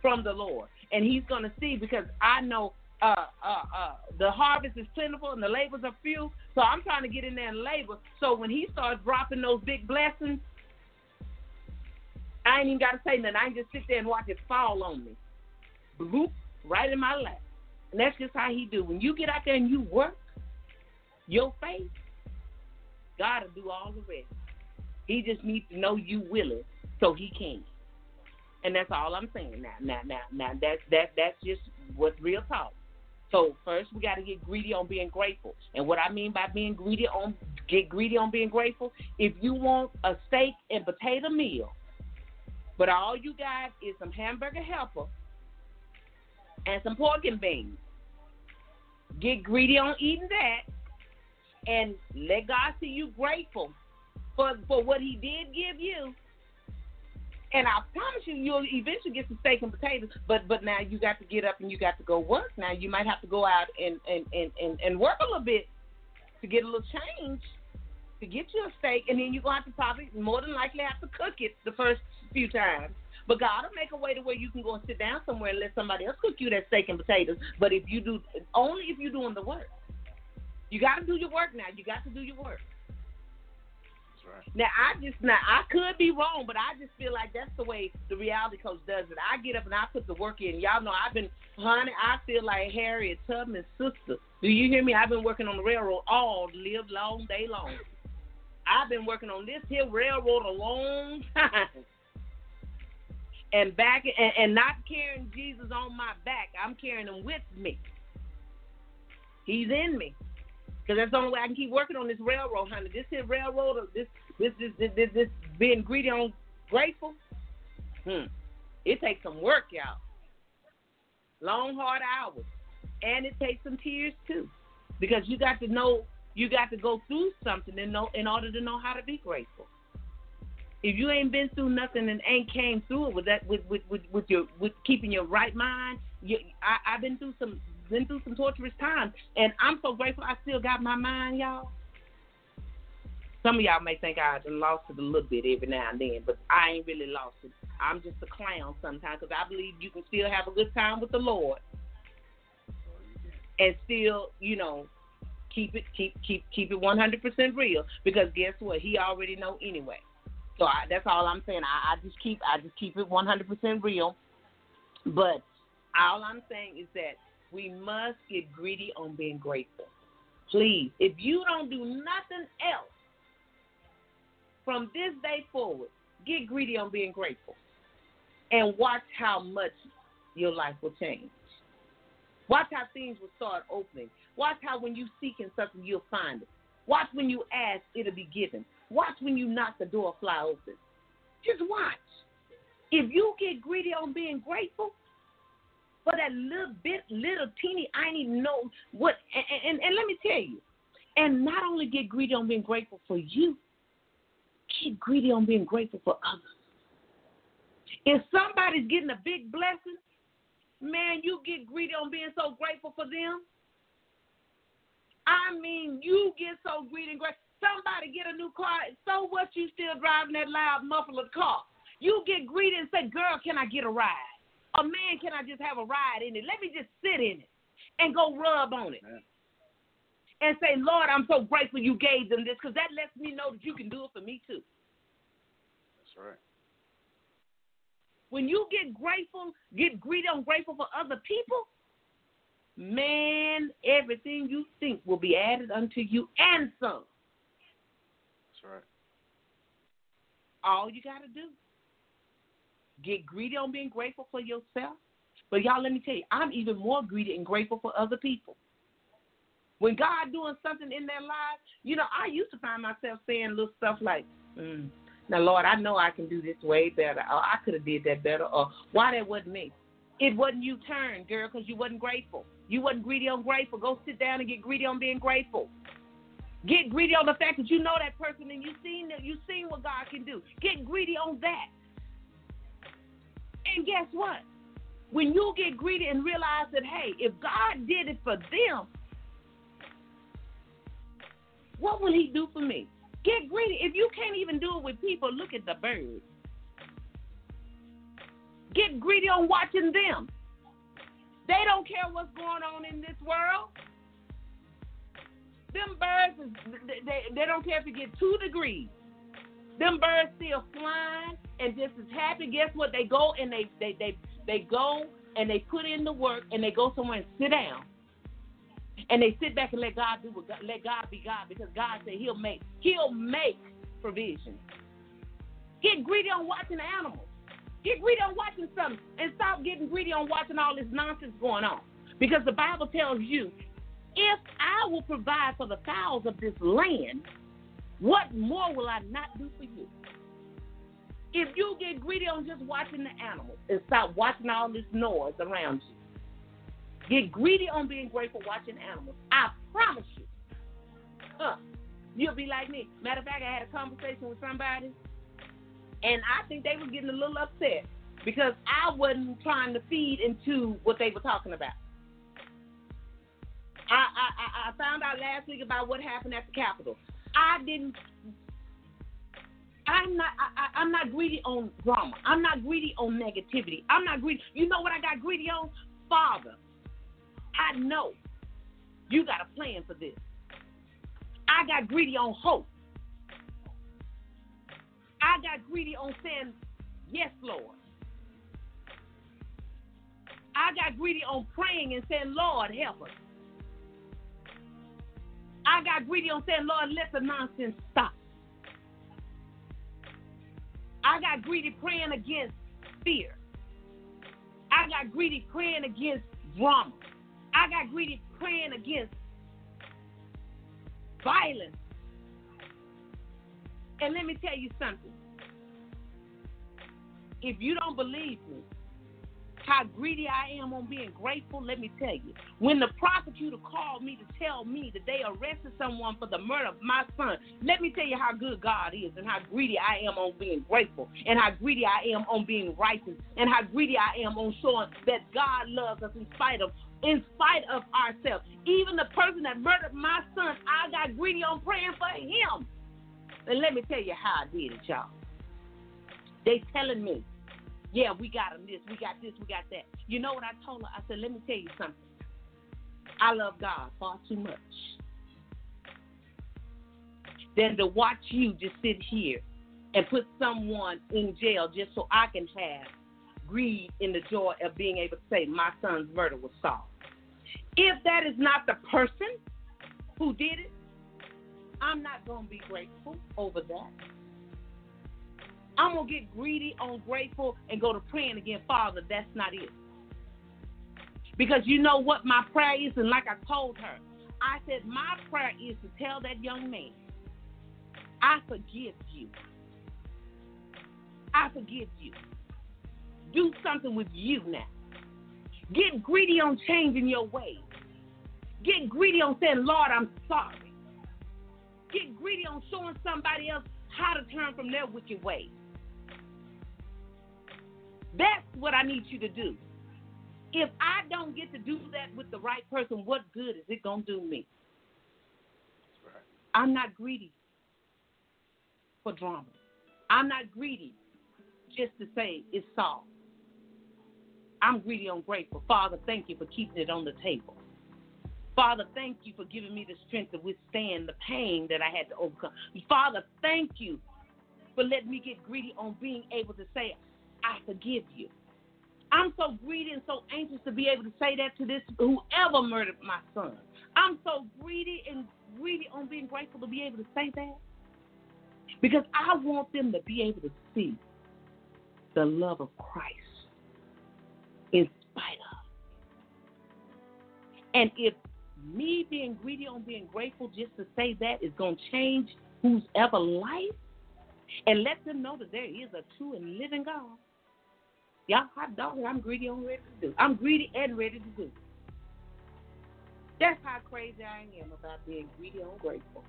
from the Lord, and He's gonna see because I know uh, uh, uh, the harvest is plentiful and the labors are few. So I'm trying to get in there and labor. So when he starts dropping those big blessings, I ain't even got to say nothing. I can just sit there and watch it fall on me. Bloop, right in my lap. And that's just how he do. When you get out there and you work, your faith, God will do all the rest. He just needs to know you willing so he can. And that's all I'm saying now. Now, now, now. That's that. That's just what's real talk. So first we got to get greedy on being grateful. And what I mean by being greedy on get greedy on being grateful, if you want a steak and potato meal, but all you got is some hamburger helper and some pork and beans, get greedy on eating that, and let God see you grateful for for what He did give you, and I promise you, you'll eventually get some steak and potatoes. But but now you got to get up and you got to go work. Now you might have to go out and and and and, and work a little bit to get a little change to get you a steak, and then you're to have to probably more than likely have to cook it the first few times. But God will make a way to where you can go and sit down somewhere and let somebody else cook you that steak and potatoes. But if you do, only if you're doing the work. You got to do your work now. You got to do your work. Now I just now I could be wrong, but I just feel like that's the way the reality coach does it. I get up and I put the work in. Y'all know I've been, honey. I feel like Harriet Tubman's sister. Do you hear me? I've been working on the railroad all live long day long. I've been working on this here railroad a long time. And back and, and not carrying Jesus on my back. I'm carrying him with me. He's in me. Because that's the only way I can keep working on this railroad, honey. This here railroad, this this this this, this, this being greedy on grateful. Hmm. It takes some work, y'all. Long hard hours, and it takes some tears too, because you got to know you got to go through something in know in order to know how to be grateful. If you ain't been through nothing and ain't came through it with that with with with, with your with keeping your right mind, you, I, I've been through some been through some torturous times, and I'm so grateful I still got my mind, y'all. Some of y'all may think I lost it a little bit every now and then, but I ain't really lost it. I'm just a clown sometimes because I believe you can still have a good time with the Lord and still, you know, keep it keep keep keep it 100% real because guess what? He already know anyway. So I, that's all I'm saying. I, I just keep I just keep it 100% real. But all I'm saying is that we must get greedy on being grateful. please, if you don't do nothing else from this day forward, get greedy on being grateful and watch how much your life will change. Watch how things will start opening. Watch how when you seeking something, you'll find it. Watch when you ask, it'll be given. Watch when you knock, the door fly open. Just watch. If you get greedy on being grateful for that little bit, little teeny, I ain't even know what. And, and, and let me tell you, and not only get greedy on being grateful for you, get greedy on being grateful for others. If somebody's getting a big blessing, man, you get greedy on being so grateful for them. I mean, you get so greedy and grateful. Somebody get a new car, so what you still driving that loud muffler car? You get greedy and say, girl, can I get a ride? A man, can I just have a ride in it? Let me just sit in it and go rub on it. And say, Lord, I'm so grateful you gave them this because that lets me know that you can do it for me too. That's right. When you get grateful, get greedy and grateful for other people, man, everything you think will be added unto you and some. That's right. All you got to do. Get greedy on being grateful for yourself. But y'all, let me tell you, I'm even more greedy and grateful for other people. When God doing something in their lives, you know, I used to find myself saying little stuff like, mm, "Now, Lord, I know I can do this way better, or I could have did that better, or why that wasn't me." It wasn't you turn, girl, because you wasn't grateful. You wasn't greedy on grateful. Go sit down and get greedy on being grateful. Get greedy on the fact that you know that person and you seen that you seen what God can do. Get greedy on that. And guess what? When you get greedy and realize that, hey, if God did it for them, what will He do for me? Get greedy. If you can't even do it with people, look at the birds. Get greedy on watching them. They don't care what's going on in this world. Them birds, they, they don't care if it get two degrees. Them birds still flying and just as happy. Guess what? They go and they they they they go and they put in the work and they go somewhere and sit down. And they sit back and let God do what God, let God be God because God said He'll make He'll make provision. Get greedy on watching animals. Get greedy on watching something and stop getting greedy on watching all this nonsense going on. Because the Bible tells you, if I will provide for the fowls of this land, what more will I not do for you? If you get greedy on just watching the animals and stop watching all this noise around you, get greedy on being grateful watching animals, I promise you, huh, you'll be like me. Matter of fact, I had a conversation with somebody and I think they were getting a little upset because I wasn't trying to feed into what they were talking about. I, I, I found out last week about what happened at the Capitol. I didn't. I'm not. I, I'm not greedy on drama. I'm not greedy on negativity. I'm not greedy. You know what I got greedy on? Father, I know you got a plan for this. I got greedy on hope. I got greedy on saying, Yes, Lord. I got greedy on praying and saying, Lord, help us. I got greedy on saying, Lord, let the nonsense stop. I got greedy praying against fear. I got greedy praying against drama. I got greedy praying against violence. And let me tell you something. If you don't believe me, how greedy I am on being grateful, let me tell you. When the prosecutor called me to tell me that they arrested someone for the murder of my son, let me tell you how good God is and how greedy I am on being grateful and how greedy I am on being righteous and how greedy I am on showing that God loves us in spite of in spite of ourselves. Even the person that murdered my son, I got greedy on praying for him. And let me tell you how I did it, y'all. They telling me, yeah, we got them this, we got this, we got that. You know what I told her? I said, let me tell you something. I love God far too much. Than to watch you just sit here and put someone in jail just so I can have greed in the joy of being able to say my son's murder was solved. If that is not the person who did it, I'm not going to be grateful over that. I'm to get greedy ungrateful, and go to praying again. Father, that's not it. Because you know what my prayer is? And like I told her, I said, my prayer is to tell that young man, I forgive you. I forgive you. Do something with you now. Get greedy on changing your ways. Get greedy on saying, Lord, I'm sorry. Get greedy on showing somebody else how to turn from their wicked ways. That's what I need you to do. If I don't get to do that with the right person, what good is it going to do me? I'm not greedy for drama. I'm not greedy just to say it's solved. I'm greedy and grateful. Father, thank you for keeping it on the table. Father, thank you for giving me the strength to withstand the pain that I had to overcome. Father, thank you for letting me get greedy on being able to say, I forgive you. I'm so greedy and so anxious to be able to say that to this whoever murdered my son. I'm so greedy and greedy on being grateful to be able to say that. Because I want them to be able to see the love of Christ in spite of. And if me being greedy on being grateful just to say that is going to change whose ever life and let them know that there is a true and living God. Y'all hot dog I'm greedy and ready to do. I'm greedy and ready to do. That's how crazy I am about being greedy and grateful.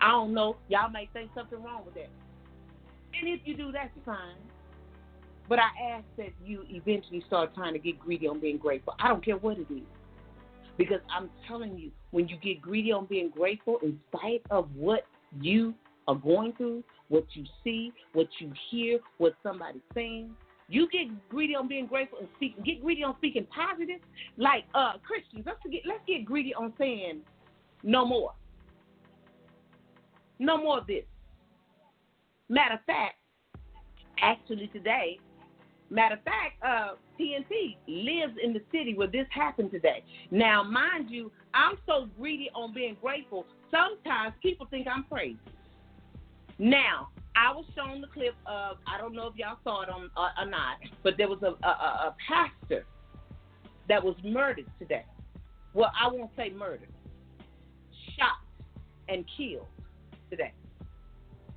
I don't know. Y'all may think something wrong with that. And if you do, that's fine. But I ask that you eventually start trying to get greedy on being grateful. I don't care what it is. Because I'm telling you, when you get greedy on being grateful, in spite of what you are going through, what you see, what you hear, what somebody's saying, you get greedy on being grateful and. Get greedy on speaking positive. Like uh, Christians, let's get let's get greedy on saying no more. No more of this. Matter of fact, actually today, matter of fact, uh, TNT lives in the city where this happened today. Now, mind you, I'm so greedy on being grateful. Sometimes people think I'm crazy. Now, I was shown the clip of I don't know if y'all saw it on uh, or not, but there was a, a, a pastor that was murdered today. Well, I won't say murdered, shot and killed today.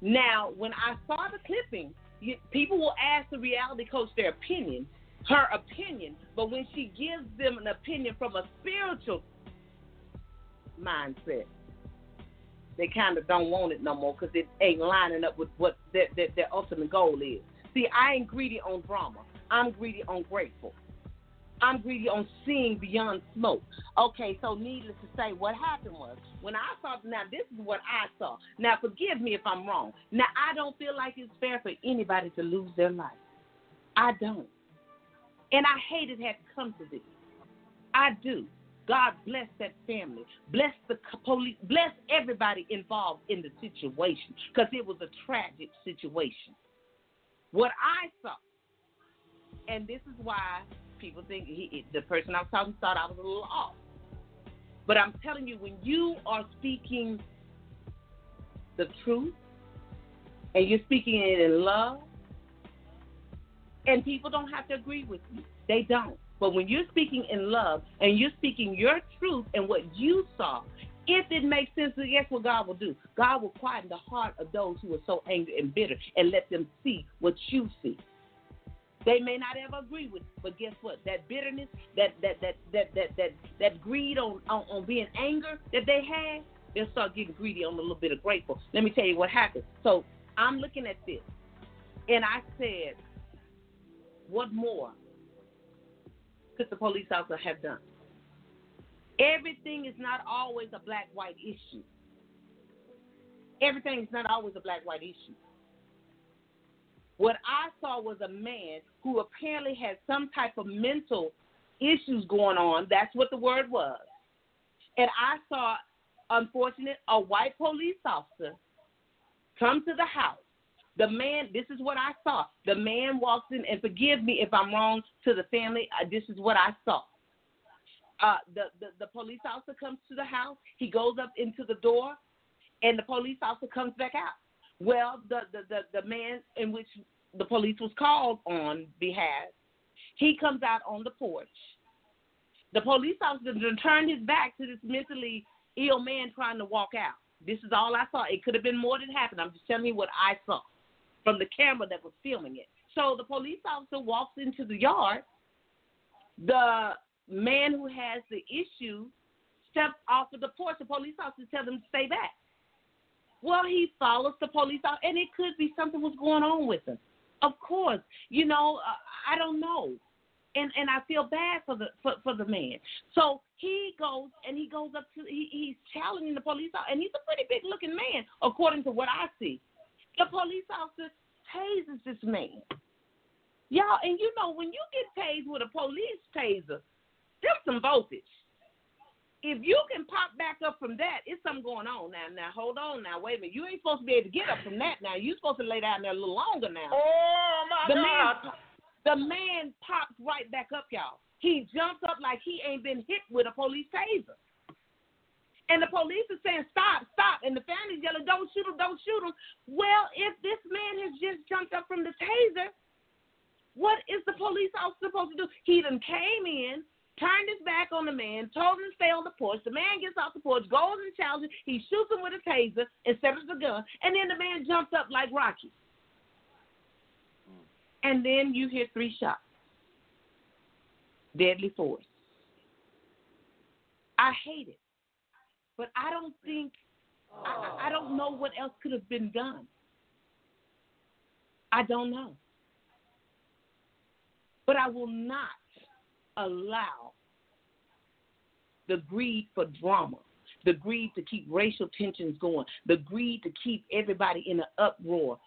Now, when I saw the clipping, you, people will ask the reality coach their opinion, her opinion, but when she gives them an opinion from a spiritual mindset, they kind of don't want it no more because it ain't lining up with what their, their, their ultimate goal is. See, I ain't greedy on drama. I'm greedy on grateful. I'm greedy on seeing beyond smoke. Okay, so needless to say, what happened was when I saw, now this is what I saw. Now, forgive me if I'm wrong. Now, I don't feel like it's fair for anybody to lose their life. I don't. And I hate it to come to this. I do. God bless that family. Bless the police. Bless everybody involved in the situation because it was a tragic situation. What I saw, and this is why people think he, the person I was talking to thought I was a little off. But I'm telling you, when you are speaking the truth and you're speaking it in love, and people don't have to agree with you, they don't. But when you're speaking in love and you're speaking your truth and what you saw, if it makes sense, then guess what God will do? God will quieten the heart of those who are so angry and bitter and let them see what you see. They may not ever agree with, but guess what? That bitterness, that that that that that that, that greed on, on on being anger that they had, they'll start getting greedy on a little bit of grateful. Let me tell you what happened. So I'm looking at this, and I said, what more could the police officer have done? Everything is not always a black white issue. Everything is not always a black white issue. What I saw was a man who apparently had some type of mental issues going on. That's what the word was. And I saw, unfortunate, a white police officer come to the house. The man, this is what I saw. The man walks in, and forgive me if I'm wrong to the family, uh, this is what I saw. Uh, the, the the police officer comes to the house. He goes up into the door, and the police officer comes back out. Well, the the the, the man in which the police was called on behalf, he comes out on the porch. The police officer turned his back to this mentally ill man trying to walk out. This is all I saw. It could have been more than happened. I'm just telling you what I saw from the camera that was filming it. So the police officer walks into the yard. The man who has the issue steps off of the porch. The police officer tells him to stay back. Well, he follows the police out, and it could be something was going on with him. Of course, you know, uh, I don't know, and and I feel bad for the for, for the man. So he goes and he goes up to he, he's challenging the police out, and he's a pretty big looking man according to what I see. The police officer tases this man. Y'all, and you know when you get tased with a police taser, there's some voltage. If you can pop back up from that, it's something going on now. Now hold on now, wait a minute. You ain't supposed to be able to get up from that now. You're supposed to lay down there a little longer now. Oh my the God. Man, the man pops right back up, y'all. He jumps up like he ain't been hit with a police taser. And the police is saying, stop, stop. And the family's yelling, don't shoot him, don't shoot him. Well, if this man has just jumped up from the taser, what is the police officer supposed to do? He done came in, turned his back on the man, told him to stay on the porch. The man gets off the porch, goes and challenges. He shoots him with a taser instead of the gun. And then the man jumps up like Rocky. Hmm. And then you hear three shots. Deadly force. I hate it. But I don't think, I, I don't know what else could have been done. I don't know. But I will not allow the greed for drama, the greed to keep racial tensions going, the greed to keep everybody in an uproar.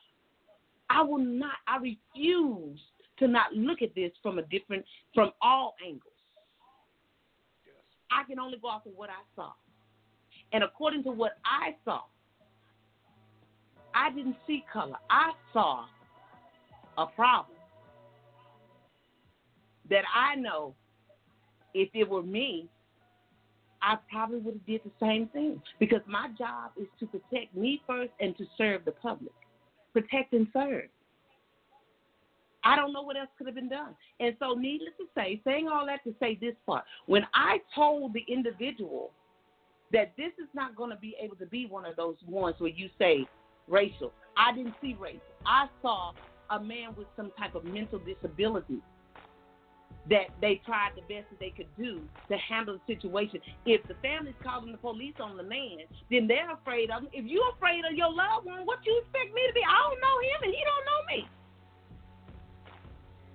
I will not, I refuse to not look at this from a different, from all angles. I can only go off of what I saw. And according to what I saw, I didn't see color. I saw a problem that I know if it were me, I probably would have did the same thing because my job is to protect me first and to serve the public. Protect and serve. I don't know what else could have been done. And so, needless to say, saying all that to say this part, when I told the individual that this is not going to be able to be one of those ones where you say racial, I didn't see race. I saw a man with some type of mental disability that they tried the best that they could do to handle the situation. If the family's calling the police on the man, then they're afraid of him. If you're afraid of your loved one, what you expect me to be? I don't know him and he don't know me.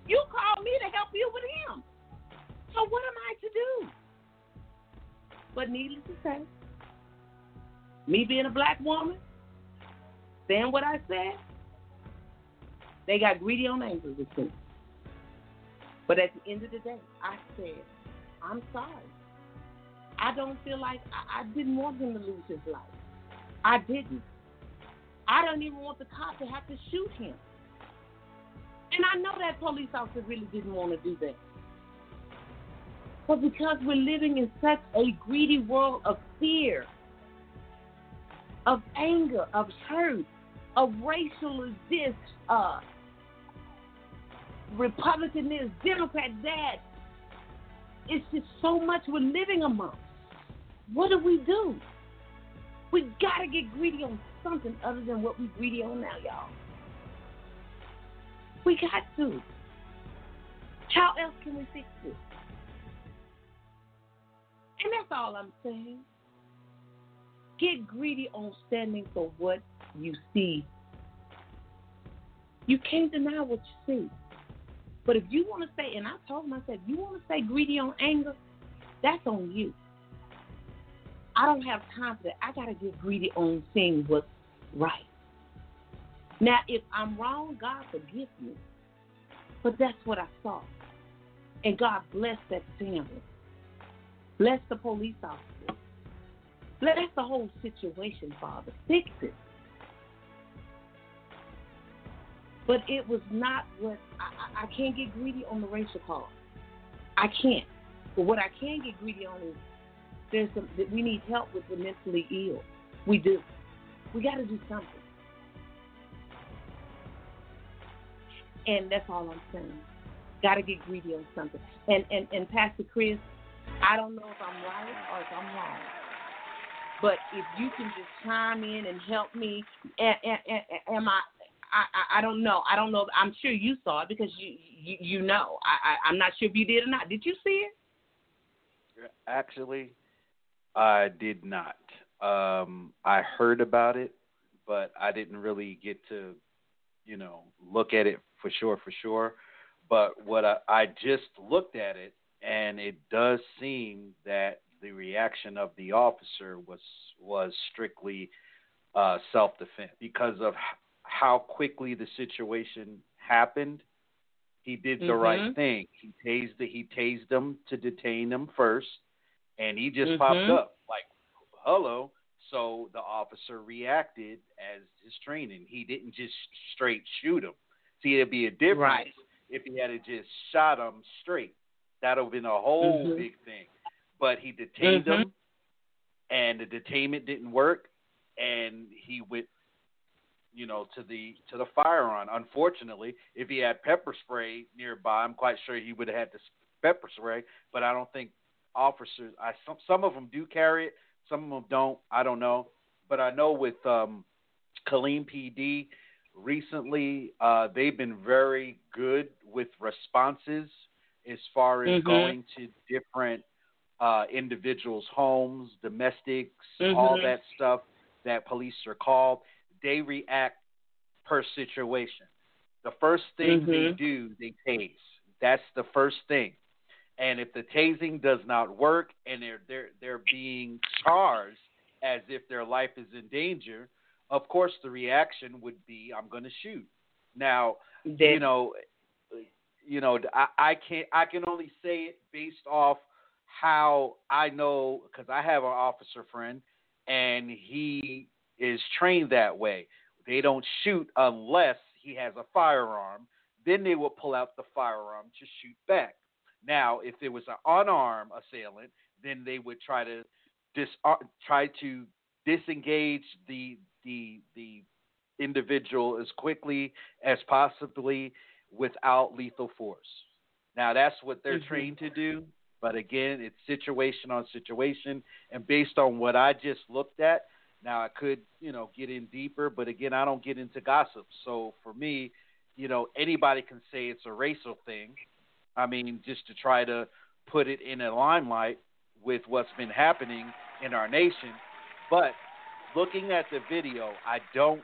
You called me to help you with him. So what am I to do? But needless to say, me being a black woman, saying what I said, they got greedy on angels this week. But at the end of the day, I said, I'm sorry. I don't feel like I, I didn't want him to lose his life. I didn't. I don't even want the cop to have to shoot him. And I know that police officer really didn't want to do that. But because we're living in such a greedy world of fear, of anger, of hurt, of racial this, uh, Republican this, Democrat that. It's just so much we're living amongst. What do we do? We gotta get greedy on something other than what we greedy on now, y'all. We got to. How else can we fix this? And that's all I'm saying. Get greedy on standing for what you see. You can't deny what you see. But if you want to say, and I told said, you want to say greedy on anger, that's on you. I don't have time for that. I got to get greedy on seeing what's right. Now, if I'm wrong, God forgive me. But that's what I saw. And God bless that family. Bless the police officer. Bless the whole situation, Father. Fix it. But it was not what I, I, I can't get greedy on the racial cause. I can't. But what I can get greedy on is there's some that we need help with the mentally ill. We do. We got to do something. And that's all I'm saying. Got to get greedy on something. And and and Pastor Chris, I don't know if I'm right or if I'm wrong. But if you can just chime in and help me, am, am I? I, I don't know. I don't know. I'm sure you saw it because you you, you know. I, I I'm not sure if you did or not. Did you see it? Actually, I did not. Um, I heard about it, but I didn't really get to, you know, look at it for sure, for sure. But what I, I just looked at it, and it does seem that the reaction of the officer was was strictly uh, self defense because of how quickly the situation happened. He did the Mm-hmm. right thing. He tased the, he tased them to detain them first, and he just popped Mhm. up like, "Hello." So the officer reacted as his training. He didn't just straight shoot him. See, it'd be a difference Right. if he had to just shot him straight. That'd have been a whole Mhm. big thing. But he detained Mhm. him, and the detainment didn't work, and he went, you know, to the to the firearm. Unfortunately, if he had pepper spray nearby, I'm quite sure he would have had the pepper spray. But I don't think officers. I some some of them do carry it, some of them don't. I don't know, but I know with um, Killeen PD recently, uh, they've been very good with responses as far as Mhm. going to different uh, individuals' homes, domestics, all Mhm. that stuff that police are called. They react per situation. The first thing they Mhm. do, they tase. That's the first thing. And if the tasing does not work and they're they're they're being charged as if their life is in danger, of course the reaction would be I'm going to shoot. Now, you know, you know, I, I can't. I can only say it based off how I know because I have an officer friend, and he is trained that way. They don't shoot unless he has a firearm. Then they will pull out the firearm to shoot back. Now, if it was an unarmed assailant, then they would try to dis uh, try to disengage the the the individual as quickly as possibly without lethal force. Now that's what they're Mhm. trained to do, but again, it's situation on situation and based on what I just looked at, now I could, you know, get in deeper, but again, I don't get into gossip. So for me, you know, anybody can say it's a racial thing. I mean, just to try to put it in a limelight with what's been happening in our nation, but looking at the video, I don't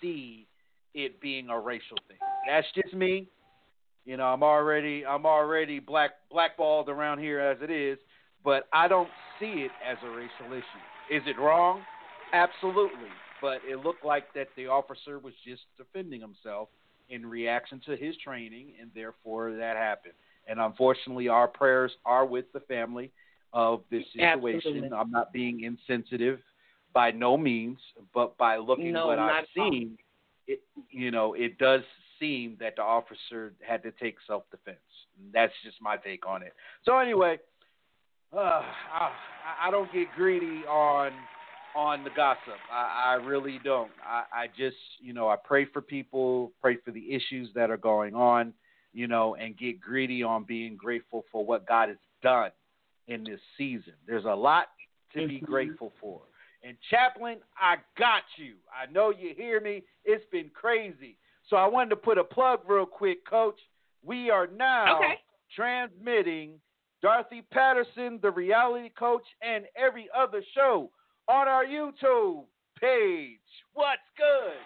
see it being a racial thing. That's just me. You know, I'm already I'm already black blackballed around here as it is, but I don't see it as a racial issue. Is it wrong? Absolutely. But it looked like that the officer was just defending himself in reaction to his training and therefore that happened. And unfortunately our prayers are with the family of this situation. Absolutely. I'm not being insensitive by no means, but by looking No, what I've seen, it you know, it does that the officer had to take self defense. That's just my take on it. So anyway, uh, I, I don't get greedy on on the gossip. I, I really don't. I, I just you know I pray for people, pray for the issues that are going on, you know, and get greedy on being grateful for what God has done in this season. There's a lot to be Mhm. grateful for. And Chaplain, I got you. I know you hear me. It's been crazy. So I wanted to put a plug real quick, Coach. We are now Okay. transmitting Dorothy Patterson, the reality coach, and every other show on our YouTube page. What's good?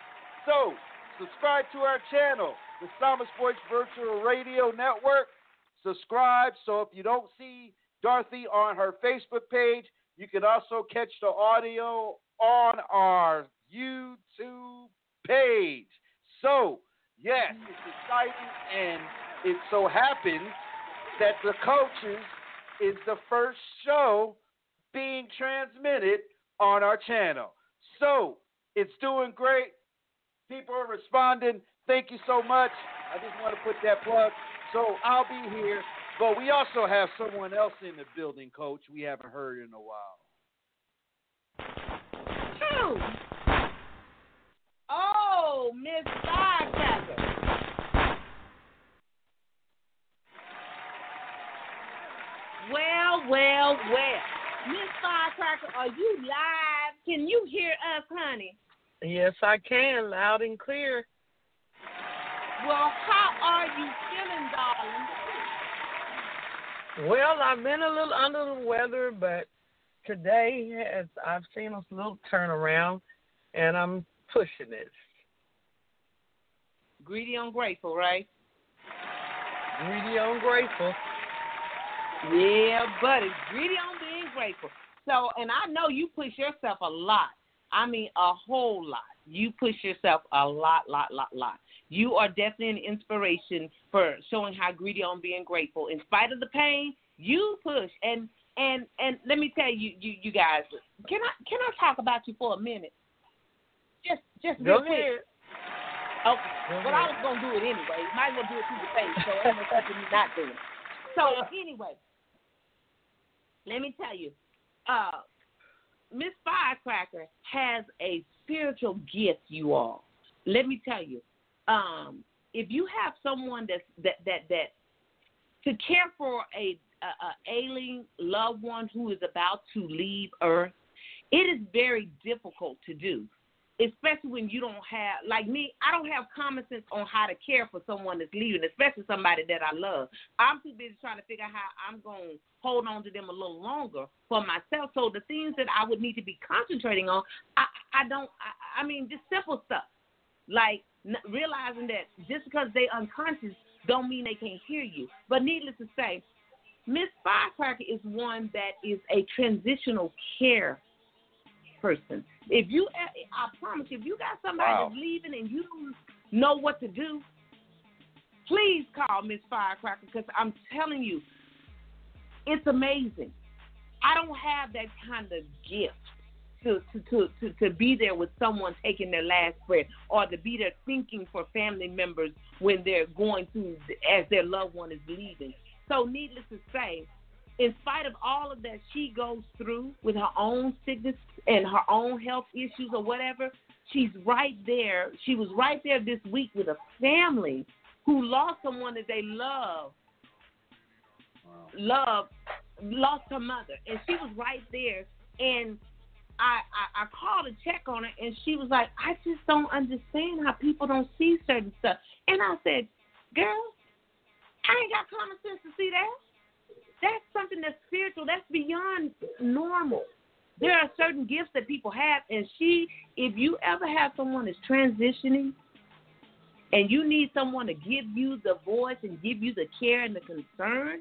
So subscribe to our channel, the Psalmist Voice Virtual Radio Network. Subscribe so if you don't see Dorothy on her Facebook page, you can also catch the audio on our YouTube page. So, yes, it's exciting, and it so happens that the coaches is the first show being transmitted on our channel. So, it's doing great. People are responding. Thank you so much. I just want to put that plug. So, I'll be here But we also have someone else in the building, Coach. We haven't heard in a while. Who? Miss Firecracker. Well, well, well. Miss Firecracker, are you live? Can you hear us, honey? Yes, I can, loud and clear. Well, how are you feeling, darling? Well, I've been a little under the weather, but today has I've seen a little turnaround, and I'm pushing it. Greedy, ungrateful, right? Greedy, ungrateful. Yeah, buddy. Greedy on being grateful. So, and I know you push yourself a lot. I mean, a whole lot. You push yourself a lot, lot, lot, lot. You are definitely an inspiration for showing how greedy on being grateful. In spite of the pain, you push. And and and let me tell you, you you guys, can I can I talk about you for a minute? Just just real quick. Okay. Go well, I was gonna do it anyway. Might as well do it through the face, so ain't no sense in me not doing it. So anyway, let me tell you, uh, Miss Firecracker has a spiritual gift, you all. Let me tell you, um, if you have someone that's that that that to care for a, a, a ailing loved one who is about to leave Earth, it is very difficult to do. Especially when you don't have, like me, I don't have common sense on how to care for someone that's leaving, especially somebody that I love. I'm too busy trying to figure out how I'm going to hold on to them a little longer for myself. So the things that I would need to be concentrating on, I, I don't, I, I mean, just simple stuff like realizing that just because they unconscious don't mean they can't hear you. But needless to say, Miss Firecracker is one that is a transitional care person. If you, I promise you, if you got somebody Wow. that's leaving and you don't know what to do, please call Miss Firecracker because I'm telling you, it's amazing. I don't have that kind of gift to, to, to, to, to be there with someone taking their last breath or to be there thinking for family members when they're going through as their loved one is leaving. So, needless to say, in spite of all of that she goes through with her own sickness and her own health issues or whatever, she's right there. She was right there this week with a family who lost someone that they love, love, lost her mother, and she was right there. And I, I I called to check on her, and she was like, "I just don't understand how people don't see certain stuff." And I said, "Girl, I ain't got common sense to see that. That's something that's spiritual. That's beyond normal. There are certain gifts that people have, and she, if you ever have someone that's transitioning, and you need someone to give you the voice and give you the care and the concern,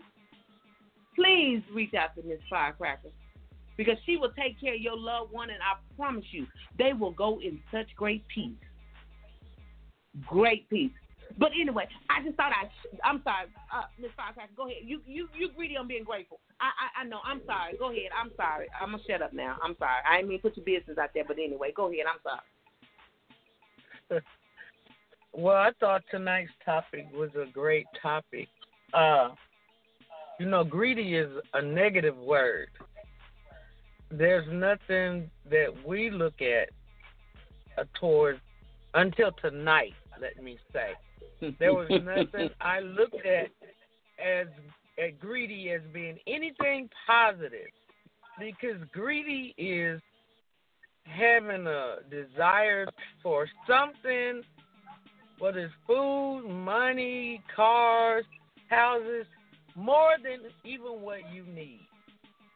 please reach out to Miss Firecracker because she will take care of your loved one, and I promise you, they will go in such great peace. Great peace. But anyway, I just thought I. I'm sorry, uh, Miss Firecracker. Go ahead. You you you greedy on being grateful. I, I I know. I'm sorry. Go ahead. I'm sorry. I'm gonna shut up now. I'm sorry. I didn't mean put your business out there, but anyway, go ahead. I'm sorry. Well, I thought tonight's topic was a great topic. Uh, you know, greedy is a negative word. There's nothing that we look at uh, towards until tonight. Let me say, there was nothing I looked at as as greedy as being anything positive, because greedy is having a desire for something whether it's food, money, cars, houses, more than even what you need.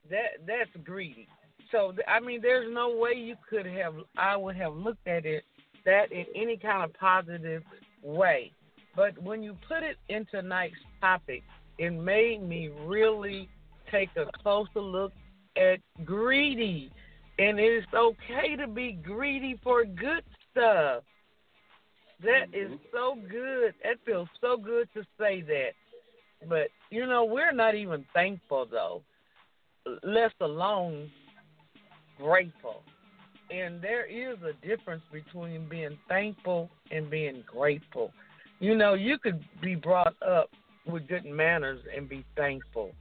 That that's greedy. So I mean, there's no way you could have. I would have looked at it that in any kind of positive way. But when you put it into tonight's topic, it made me really take a closer look at greedy. And it's okay to be greedy for good stuff. That mm-hmm. is so good. That feels so good to say that. But, you know, we're not even thankful, though, let alone grateful. And there is a difference between being thankful and being grateful. You know, you could be brought up with good manners and be thankful.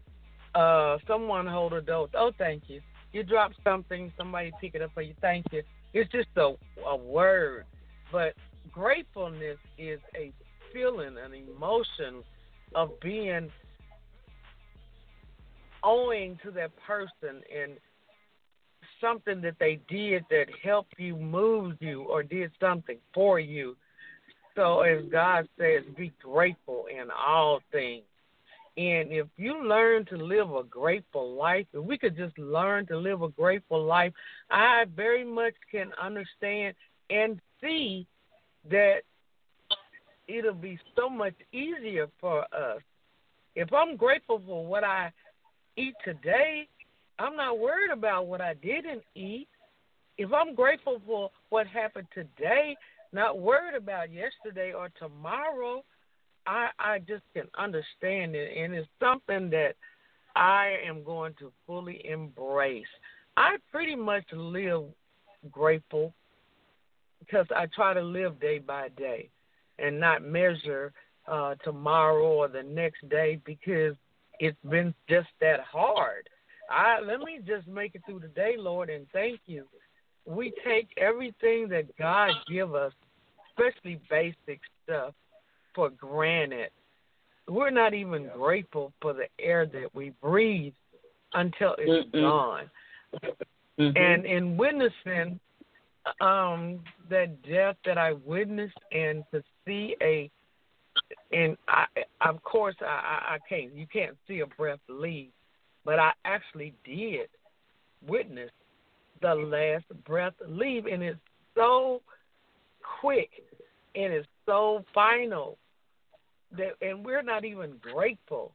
Uh, someone hold a door. Oh, thank you. You drop something, somebody pick it up for you. Thank you. It's just a a word, but gratefulness is a feeling, an emotion of being owing to that person and something that they did that helped you, moved you, or did something for you. So, as God says, be grateful in all things. And if you learn to live a grateful life, if we could just learn to live a grateful life, I very much can understand and see that it'll be so much easier for us. If I'm grateful for what I eat today, I'm not worried about what I didn't eat. If I'm grateful for what happened today, not worried about yesterday or tomorrow, I I just can understand it and it's something that I am going to fully embrace. I pretty much live grateful because I try to live day by day and not measure uh tomorrow or the next day because it's been just that hard. I let me just make it through the day, Lord, and thank you. We take everything that God give us, especially basic stuff, for granted. We're not even grateful for the air that we breathe until it's Mm-mm. gone. Mhm. And in witnessing um that death that I witnessed and to see a and I of course I I can't you can't see a breath leave, but I actually did witness the last breath leave and it's so quick and it's so final that and we're not even grateful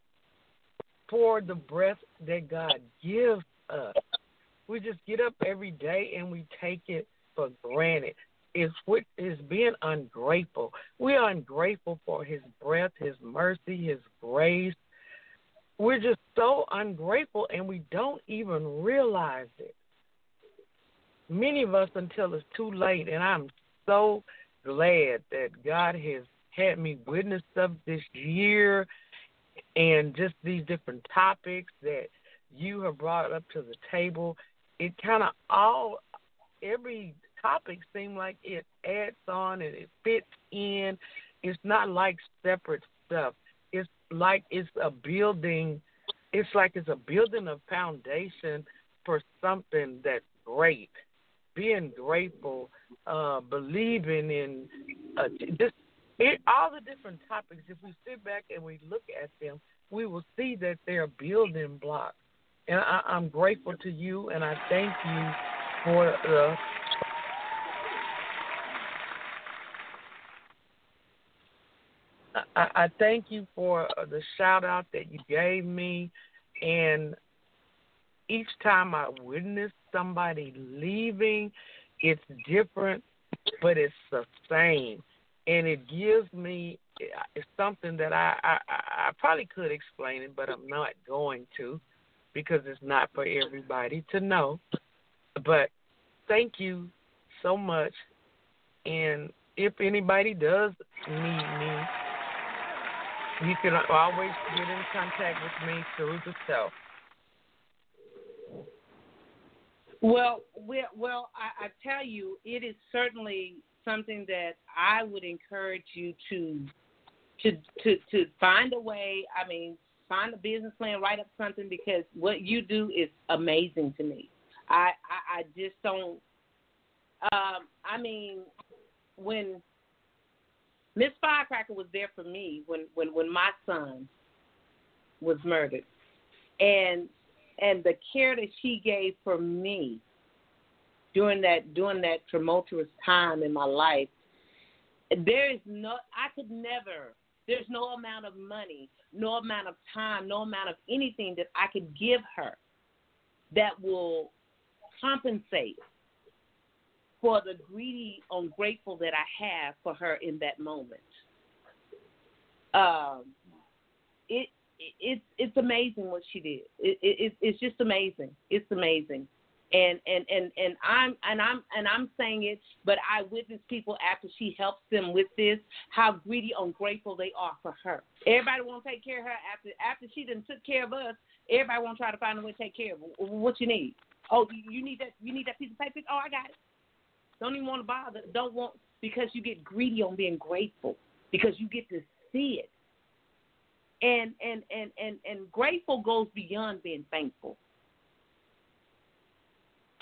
for the breath that God gives us. We just get up every day and we take it for granted. It's what is being ungrateful. We are ungrateful for his breath, his mercy, his grace. We're just so ungrateful and we don't even realize it. Many of us until it's too late and I'm so glad that God has had me witness of this year and just these different topics that you have brought up to the table. It kind of all, every topic seems like it adds on and it fits in. It's not like separate stuff. It's like it's a building. It's like it's a building a foundation for something that's great. Being grateful, uh, believing in uh, just it, all the different topics. If we sit back and we look at them, we will see that they're building blocks. And I, I'm grateful to you, and I thank you for the I, I thank you for uh, the shout out that you gave me, and each time I witness somebody leaving, it's different, but it's the same, and it gives me uh, it's something that I I, I I probably could explain it, but I'm not going to because it's not for everybody to know. But thank you so much, and if anybody does need me, you can always get in contact with me through the cell. Well, well, I, I tell you, it is certainly something that I would encourage you to to to to find a way. I mean, find a business plan, write up something because what you do is amazing to me. I I, I just don't. Um, I mean, when Miss Firecracker was there for me when when when my son was murdered, and and the care that she gave for me during that during that tumultuous time in my life, there is no I could never. There's no amount of money, no amount of time, no amount of anything that I could give her that will compensate for the greedy, ungrateful that I have for her in that moment. Um, it, it's it's amazing what she did. It, it it's just amazing. It's amazing, and and and and I'm and I'm and I'm saying it, but I witness people after she helps them with this, how greedy, ungrateful they are for her. Everybody want to take care of her after after she done took care of us. Everybody want to try to find a way to take care of. What you need? Oh, you need that? You need that piece of paper? Oh, I got it. Don't even want to bother. Don't want because you get greedy on being grateful because you get to see it. And and and and and grateful goes beyond being thankful.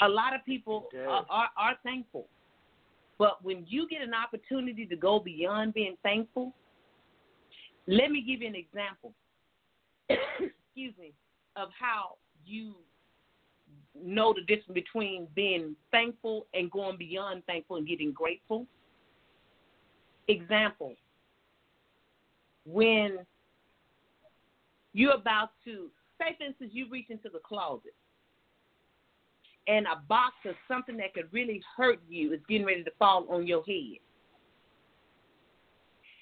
A lot of people are, are, are thankful, but when you get an opportunity to go beyond being thankful, let me give you an example. excuse me, of how you know the difference between being thankful and going beyond thankful and getting grateful. Example when you're about to, say for instance, you reach into the closet and a box of something that could really hurt you is getting ready to fall on your head.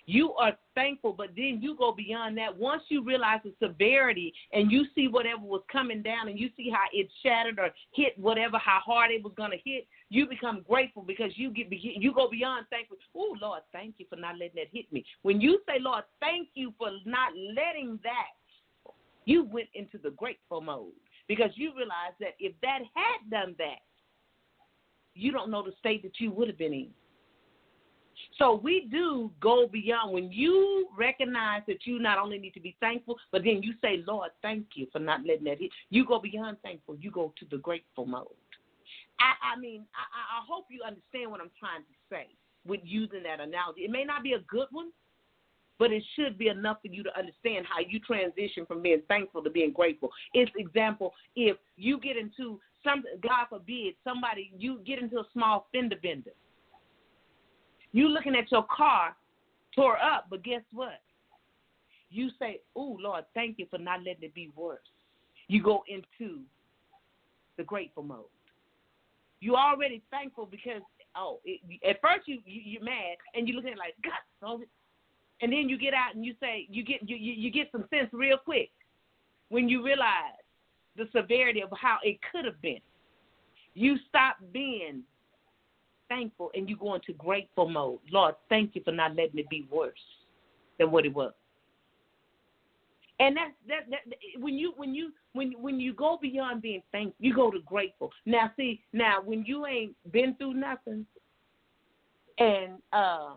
You are thankful, but then you go beyond that. Once you realize the severity and you see whatever was coming down and you see how it shattered or hit whatever, how hard it was going to hit, you become grateful because you get you go beyond thankful. Oh Lord, thank you for not letting that hit me. When you say, Lord, thank you for not letting that, you went into the grateful mode because you realize that if that had done that, you don't know the state that you would have been in. So we do go beyond when you recognize that you not only need to be thankful, but then you say, Lord, thank you for not letting that hit. You go beyond thankful. You go to the grateful mode. I, I mean, I, I hope you understand what I'm trying to say with using that analogy. It may not be a good one, but it should be enough for you to understand how you transition from being thankful to being grateful. It's example, if you get into some God forbid, somebody, you get into a small fender bender. You looking at your car tore up, but guess what? You say, "Oh Lord, thank you for not letting it be worse." You go into the grateful mode. You already thankful because oh, it, at first you, you you're mad and you look at it like God, and then you get out and you say you get you, you get some sense real quick when you realize the severity of how it could have been. You stop being thankful and you go into grateful mode. Lord, thank you for not letting it be worse than what it was. And that's that, that when you when you when when you go beyond being thankful, you go to grateful. Now see, now when you ain't been through nothing and uh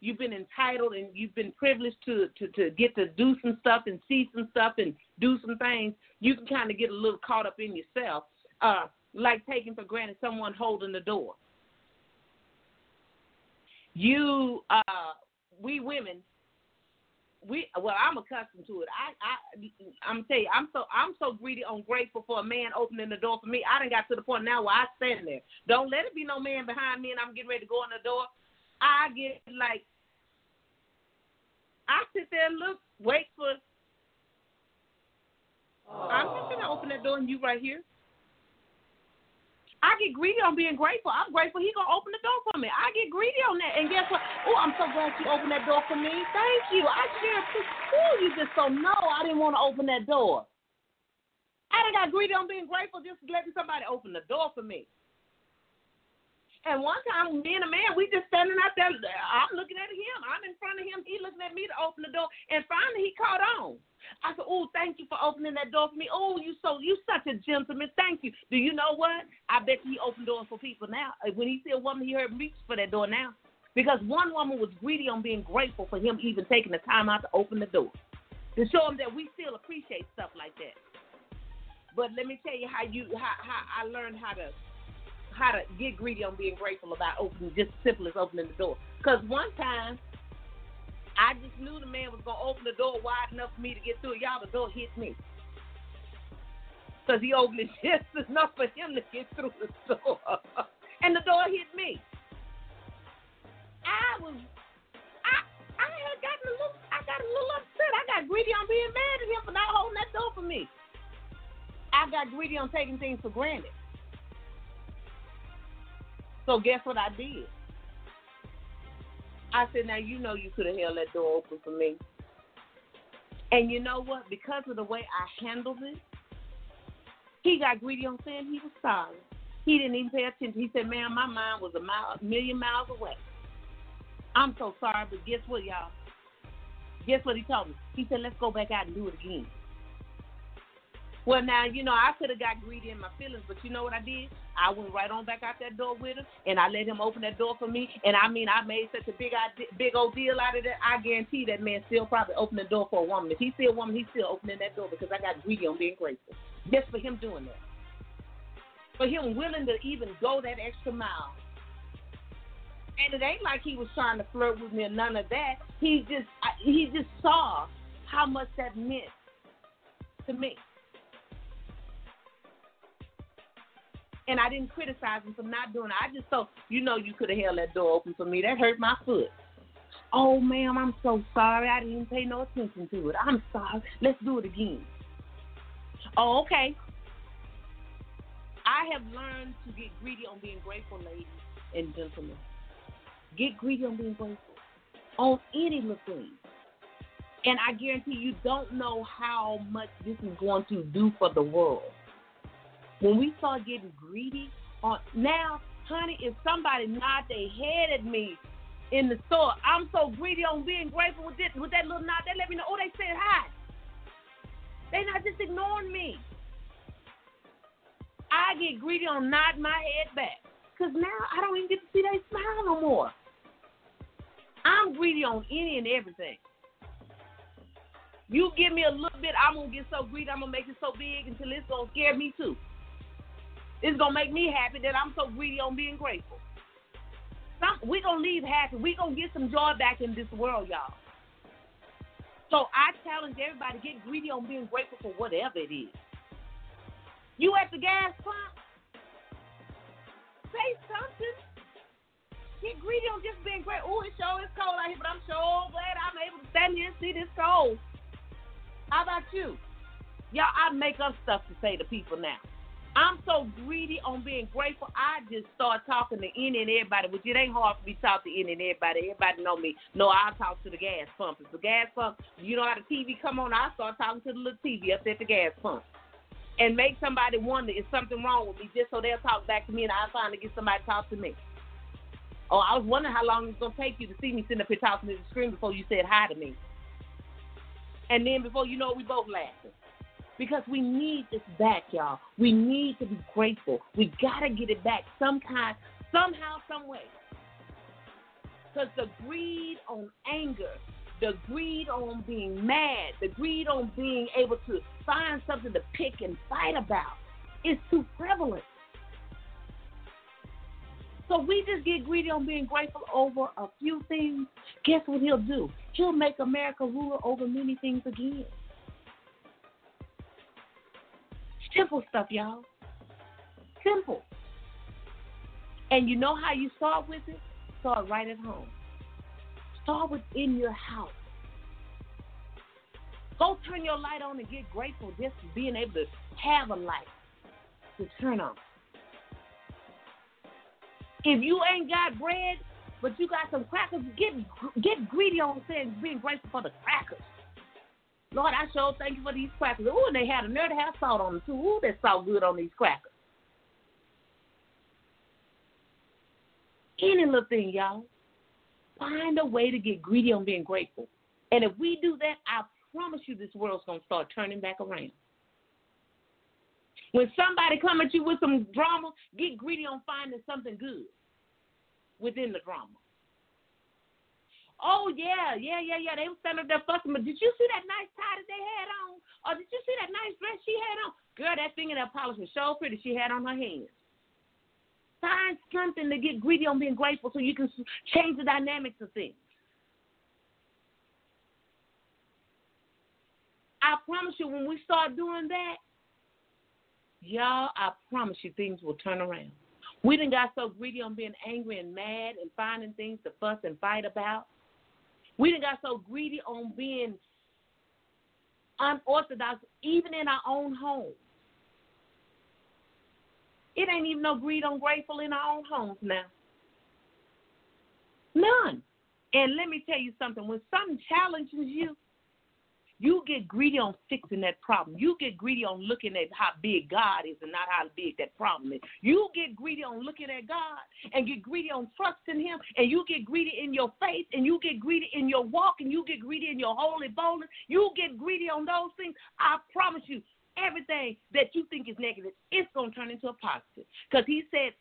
you've been entitled and you've been privileged to, to, to get to do some stuff and see some stuff and do some things, you can kind of get a little caught up in yourself, uh, like taking for granted someone holding the door. You, uh, we women, we well, I'm accustomed to it. I, I, I'm tell you, I'm so I'm so greedy, ungrateful for a man opening the door for me. I didn't got to the point now where I stand there. Don't let it be no man behind me, and I'm getting ready to go in the door. I get like, I sit there and look, wait for. I'm just gonna oh. open that door and you right here. I get greedy on being grateful. I'm grateful he gonna open the door for me. I get greedy on that. And guess what? Oh, I'm so glad you opened that door for me. Thank you. I share Oh, you just so no. I didn't want to open that door. I done got greedy on being grateful just letting somebody open the door for me. And one time, me and a man, we just standing out there. I'm looking at him. I'm in front of him. He looking at me to open the door. And finally, he caught on. I said, "Oh, thank you for opening that door for me. Oh, you so you such a gentleman. Thank you. Do you know what? I bet he opened doors for people now. Uh, when he see a woman, he heard reach for that door now, because one woman was greedy on being grateful for him even taking the time out to open the door, to show him that we still appreciate stuff like that. But let me tell you how you how, how I learned how to how to get greedy on being grateful about opening, just simple as opening the door. Because one time I just knew the man was gonna open the door wide enough for me to get through. Y'all, the door hit me. Cause he opened it just enough for him to get through the door, and the door hit me. I was, I, I had gotten a little, I got a little upset. I got greedy on being mad at him for not holding that door for me. I got greedy on taking things for granted. So guess what I did? I said, now you know you could have held that door open for me. And you know what? Because of the way I handled it, he got greedy on saying he was sorry. He didn't even pay attention. He said, man, my mind was a mile, a million miles away." I'm so sorry, but guess what, y'all? Guess what he told me? He said, "Let's go back out and do it again." Well, now you know I could have got greedy in my feelings, but you know what I did? I went right on back out that door with him, and I let him open that door for me. And I mean, I made such a big, big old deal out of that. I guarantee that man still probably opened the door for a woman. If he see a woman, he's still opening that door because I got greedy on being grateful just for him doing that, for him willing to even go that extra mile. And it ain't like he was trying to flirt with me or none of that. He just, he just saw how much that meant to me. And I didn't criticize him for not doing it. I just thought, you know, you could have held that door open for me. That hurt my foot. Oh, ma'am, I'm so sorry. I didn't pay no attention to it. I'm sorry. Let's do it again. Oh, okay. I have learned to get greedy on being grateful, ladies and gentlemen. Get greedy on being grateful on any little thing. And I guarantee you don't know how much this is going to do for the world. When we start getting greedy on now, honey, if somebody nod their head at me in the store, I'm so greedy on being grateful with this with that little nod. They let me know, oh, they said hi. They not just ignoring me. I get greedy on nodding my head back. Cause now I don't even get to see they smile no more. I'm greedy on any and everything. You give me a little bit, I'm gonna get so greedy, I'm gonna make it so big until it's gonna scare me too. It's gonna make me happy that I'm so greedy on being grateful. Some, we gonna leave happy. We gonna get some joy back in this world, y'all. So I challenge everybody get greedy on being grateful for whatever it is. You at the gas pump? Say something. Get greedy on just being great. Oh, it sure is cold out here, but I'm so glad I'm able to stand here and see this cold. How about you? Y'all, I make up stuff to say to people now. I'm so greedy on being grateful. I just start talking to any and everybody, which it ain't hard for me to talk to any and everybody. Everybody know me. No, I'll talk to the gas pump. If the gas pump, you know how the TV come on, I start talking to the little TV up at the gas pump. And make somebody wonder is something wrong with me just so they'll talk back to me and I'll finally get somebody to talk to me. Oh, I was wondering how long it's gonna take you to see me sitting up here talking to the screen before you said hi to me. And then before you know it, we both laughing because we need this back, y'all. We need to be grateful. We got to get it back sometime, somehow, some way. Because the greed on anger, the greed on being mad, the greed on being able to find something to pick and fight about is too prevalent. So we just get greedy on being grateful over a few things. Guess what he'll do? He'll make America ruler over many things again. Simple stuff, y'all. Simple. And you know how you start with it? Start right at home. Start within your house. Go turn your light on and get grateful just for being able to have a light to turn on. If you ain't got bread, but you got some crackers, get get greedy on saying being grateful for the crackers. Lord, I sure thank you for these crackers. Ooh, and they had a to have salt on them too. Ooh, that salt good on these crackers. Any little thing, y'all. Find a way to get greedy on being grateful. And if we do that, I promise you this world's gonna start turning back around. When somebody come at you with some drama, get greedy on finding something good within the drama. Oh yeah, yeah, yeah, yeah. They were standing up there fussing, but did you see that nice tie that they had on? Or did you see that nice dress she had on? Girl, that fingernail polish was so pretty she had on her hands. Find something to get greedy on being grateful so you can change the dynamics of things. I promise you, when we start doing that, y'all, I promise you, things will turn around. We didn't got so greedy on being angry and mad and finding things to fuss and fight about we didn't got so greedy on being unorthodox, even in our own home. It ain't even no greed on grateful in our own homes now. None. And let me tell you something when something challenges you, You get greedy on fixing that problem. You get greedy on looking at how big God is and not how big that problem is. You get greedy on looking at God and get greedy on trusting Him, and you get greedy in your faith, and you get greedy in your walk, and you get greedy in your holy boldness. You get greedy on those things. I promise you, everything that you think is negative, it's going to turn into a positive. Because He said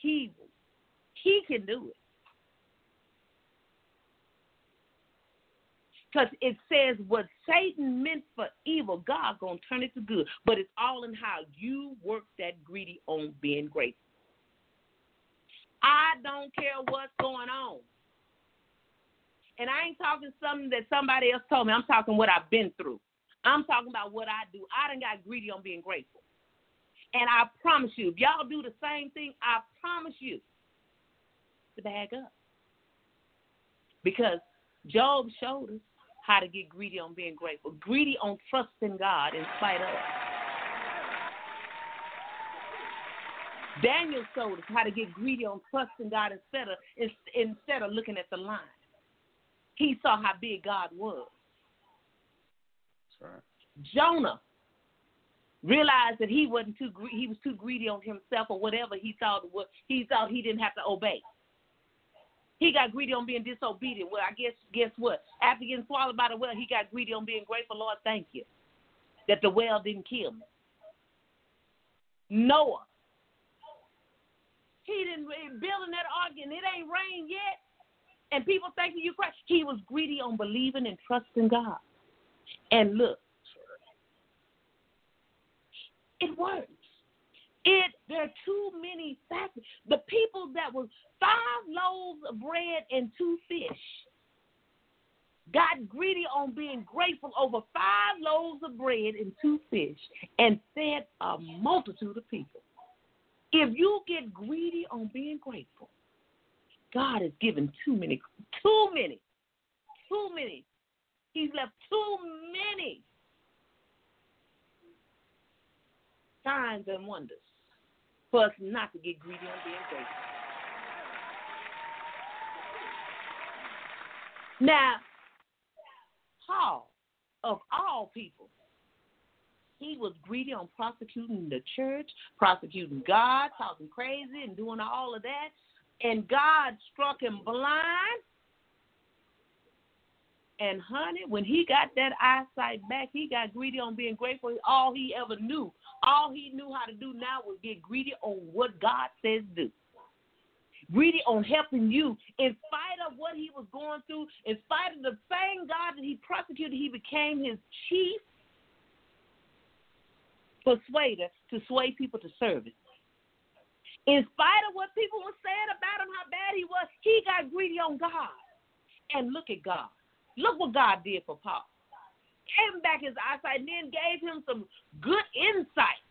He He can do it. Because it says what Satan meant for evil, God gonna turn it to good. But it's all in how you work that greedy on being grateful. I don't care what's going on. And I ain't talking something that somebody else told me. I'm talking what I've been through. I'm talking about what I do. I done got greedy on being grateful. And I promise you, if y'all do the same thing, I promise you to bag up. Because Job showed us how to get greedy on being grateful, greedy on trusting God in spite of. Daniel showed us how to get greedy on trusting God instead of instead of looking at the line. He saw how big God was. That's right. Jonah realized that he wasn't too he was too greedy on himself or whatever he thought what he thought he didn't have to obey. He got greedy on being disobedient. Well, I guess guess what? After getting swallowed by the whale, he got greedy on being grateful. Lord, thank you that the whale didn't kill me. Noah, he didn't building that ark and it ain't rained yet, and people thinking you crazy. He was greedy on believing and trusting God. And look, it works. It there are too many factors. The people that was five loaves of bread and two fish got greedy on being grateful over five loaves of bread and two fish and fed a multitude of people. If you get greedy on being grateful, God has given too many, too many, too many. He's left too many signs and wonders for us not to get greedy on being grateful. Now, Paul, of all people, he was greedy on prosecuting the church, prosecuting God, talking crazy, and doing all of that. And God struck him blind. And honey, when he got that eyesight back, he got greedy on being grateful. All he ever knew all he knew how to do now was get greedy on what God says do. Greedy on helping you in spite of what he was going through, in spite of the same God that he prosecuted, he became his chief persuader to sway people to service. In spite of what people were saying about him, how bad he was, he got greedy on God. And look at God. Look what God did for Paul gave him back his eyesight, and then gave him some good insight.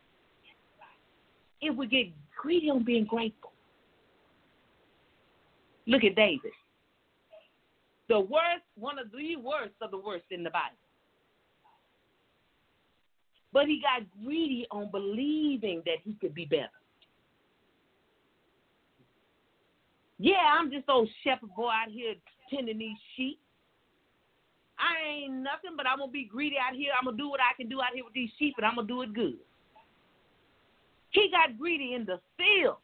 If we get greedy on being grateful. Look at David. The worst, one of the worst of the worst in the Bible. But he got greedy on believing that he could be better. Yeah, I'm just old shepherd boy out here tending these sheep. I ain't nothing, but I'm gonna be greedy out here. I'm gonna do what I can do out here with these sheep, and I'm gonna do it good. He got greedy in the field,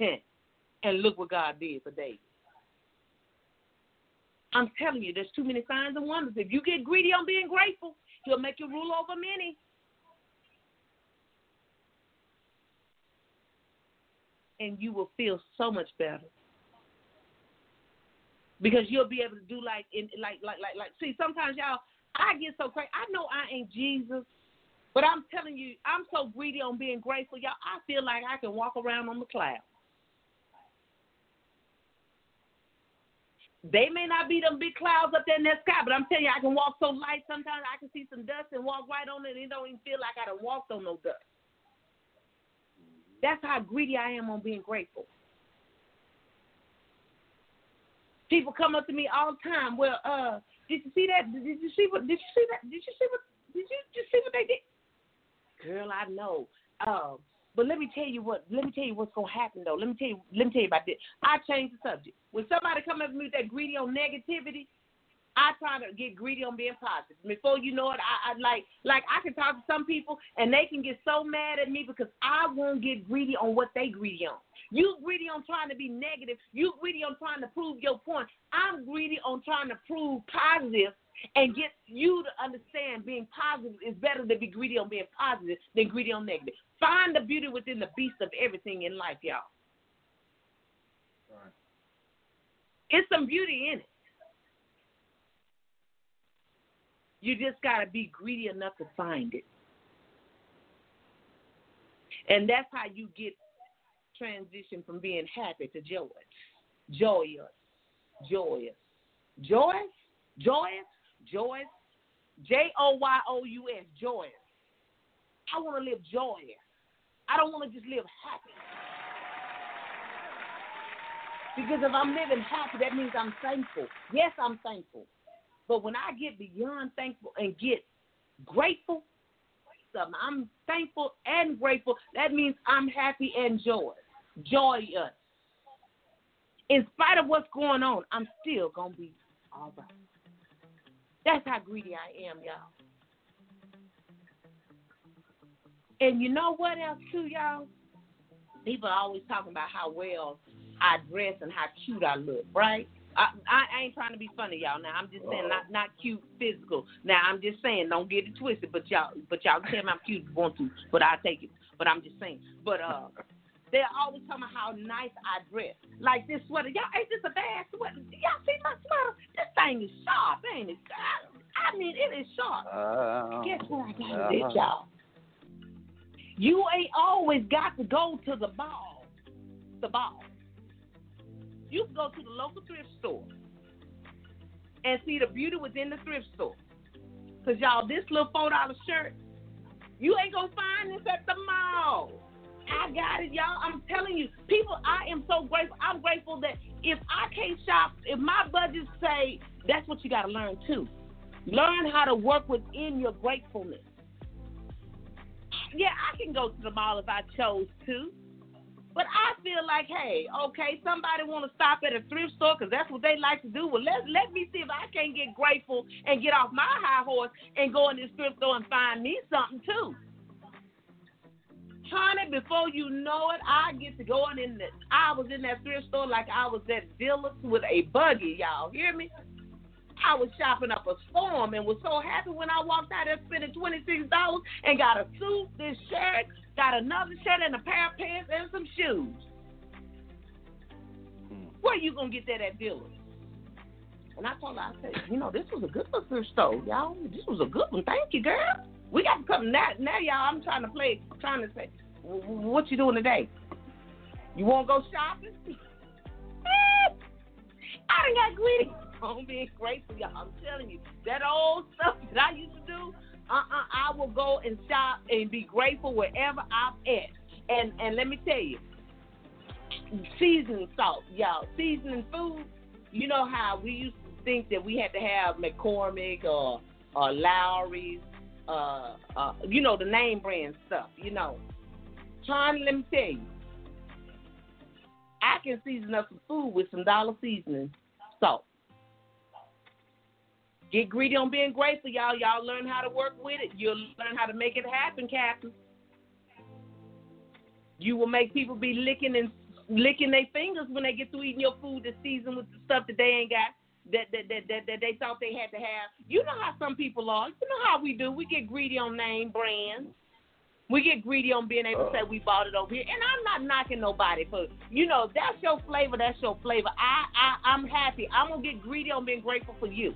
and look what God did for David. I'm telling you, there's too many signs and wonders. If you get greedy on being grateful, He'll make you rule over many. And you will feel so much better because you'll be able to do like in like like like like see sometimes y'all I get so crazy. I know I ain't Jesus, but I'm telling you, I'm so greedy on being grateful, y'all. I feel like I can walk around on the clouds. They may not be them big clouds up there in the sky, but I'm telling you, I can walk so light. Sometimes I can see some dust and walk right on it, and it don't even feel like I done walked on no dust. That's how greedy I am on being grateful. People come up to me all the time. Well, uh, did you see that? Did you see what? Did you see that? Did you see what? Did you just see what they did? Girl, I know. Um, but let me tell you what. Let me tell you what's gonna happen though. Let me tell you. Let me tell you about this. I changed the subject. When somebody come up to me with that greedy on negativity, I try to get greedy on being positive. Before you know it, I, I like like I can talk to some people and they can get so mad at me because I won't get greedy on what they greedy on. You greedy on trying to be negative. You greedy on trying to prove your point. I'm greedy on trying to prove positive and get you to understand being positive is better than be greedy on being positive than greedy on negative. Find the beauty within the beast of everything in life, y'all. Right. It's some beauty in it. You just got to be greedy enough to find it. And that's how you get transition from being happy to joyous. Joyous. Joyous. Joyous? Joyous? Joyous? J O Y O U S. Joyous. I want to live joyous. I don't want to just live happy. Because if I'm living happy, that means I'm thankful. Yes, I'm thankful. But when I get beyond thankful and get grateful, I'm thankful and grateful. That means I'm happy and joyous. Joyous. In spite of what's going on, I'm still gonna be all right. That's how greedy I am, y'all. And you know what else too, y'all? People are always talking about how well I dress and how cute I look, right? I, I ain't trying to be funny, y'all. Now I'm just saying, not not cute physical. Now I'm just saying, don't get it twisted. But y'all, but y'all tell me I'm cute if you want to, but I take it. But I'm just saying. But uh, they're always talking about how nice I dress. Like this sweater, y'all ain't this a bad sweater? Y'all see my sweater? This thing is sharp, ain't it? I mean, it is sharp. Uh, Guess what I got uh, with it, y'all? You ain't always got to go to the ball. The ball. You can go to the local thrift store and see the beauty within the thrift store. Cause y'all, this little four dollar shirt, you ain't gonna find this at the mall. I got it, y'all. I'm telling you, people, I am so grateful. I'm grateful that if I can't shop, if my budget say, that's what you got to learn too. Learn how to work within your gratefulness. Yeah, I can go to the mall if I chose to. But I feel like, hey, okay, somebody want to stop at a thrift store because that's what they like to do. Well, let let me see if I can get grateful and get off my high horse and go in this thrift store and find me something too. Honey, before you know it, I get to going in the. I was in that thrift store like I was at Dillard's with a buggy. Y'all hear me? I was shopping up a storm and was so happy when I walked out there spending twenty six dollars and got a suit, this shirt, got another shirt and a pair of pants and some shoes. Hmm. Where you gonna get that at Dillard's? And I told her, I said, you know, this was a good little thrift store, y'all. This was a good one. Thank you, girl. We got to come now, now, y'all. I'm trying to play, trying to say, "W- w- what you doing today? You want to go shopping? I done got greedy. I'm being grateful, y'all. I'm telling you, that old stuff that I used to do, uh-uh, I will go and shop and be grateful wherever I'm at. And and let me tell you, seasoning salt, y'all, seasoning food. You know how we used to think that we had to have McCormick or or Lawry's, uh, uh, you know the name brand stuff. You know, Trying, let me tell you, I can season up some food with some dollar seasoning salt. Get greedy on being grateful, y'all. Y'all learn how to work with it. You'll learn how to make it happen, Captain. You will make people be licking and licking their fingers when they get through eating your food that's seasoned with the stuff that they ain't got. That, that, that, that, that they thought they had to have. You know how some people are. You know how we do. We get greedy on name brands. We get greedy on being able to say we bought it over here. And I'm not knocking nobody for you know, that's your flavor, that's your flavor. I, I I'm happy. I'm gonna get greedy on being grateful for you.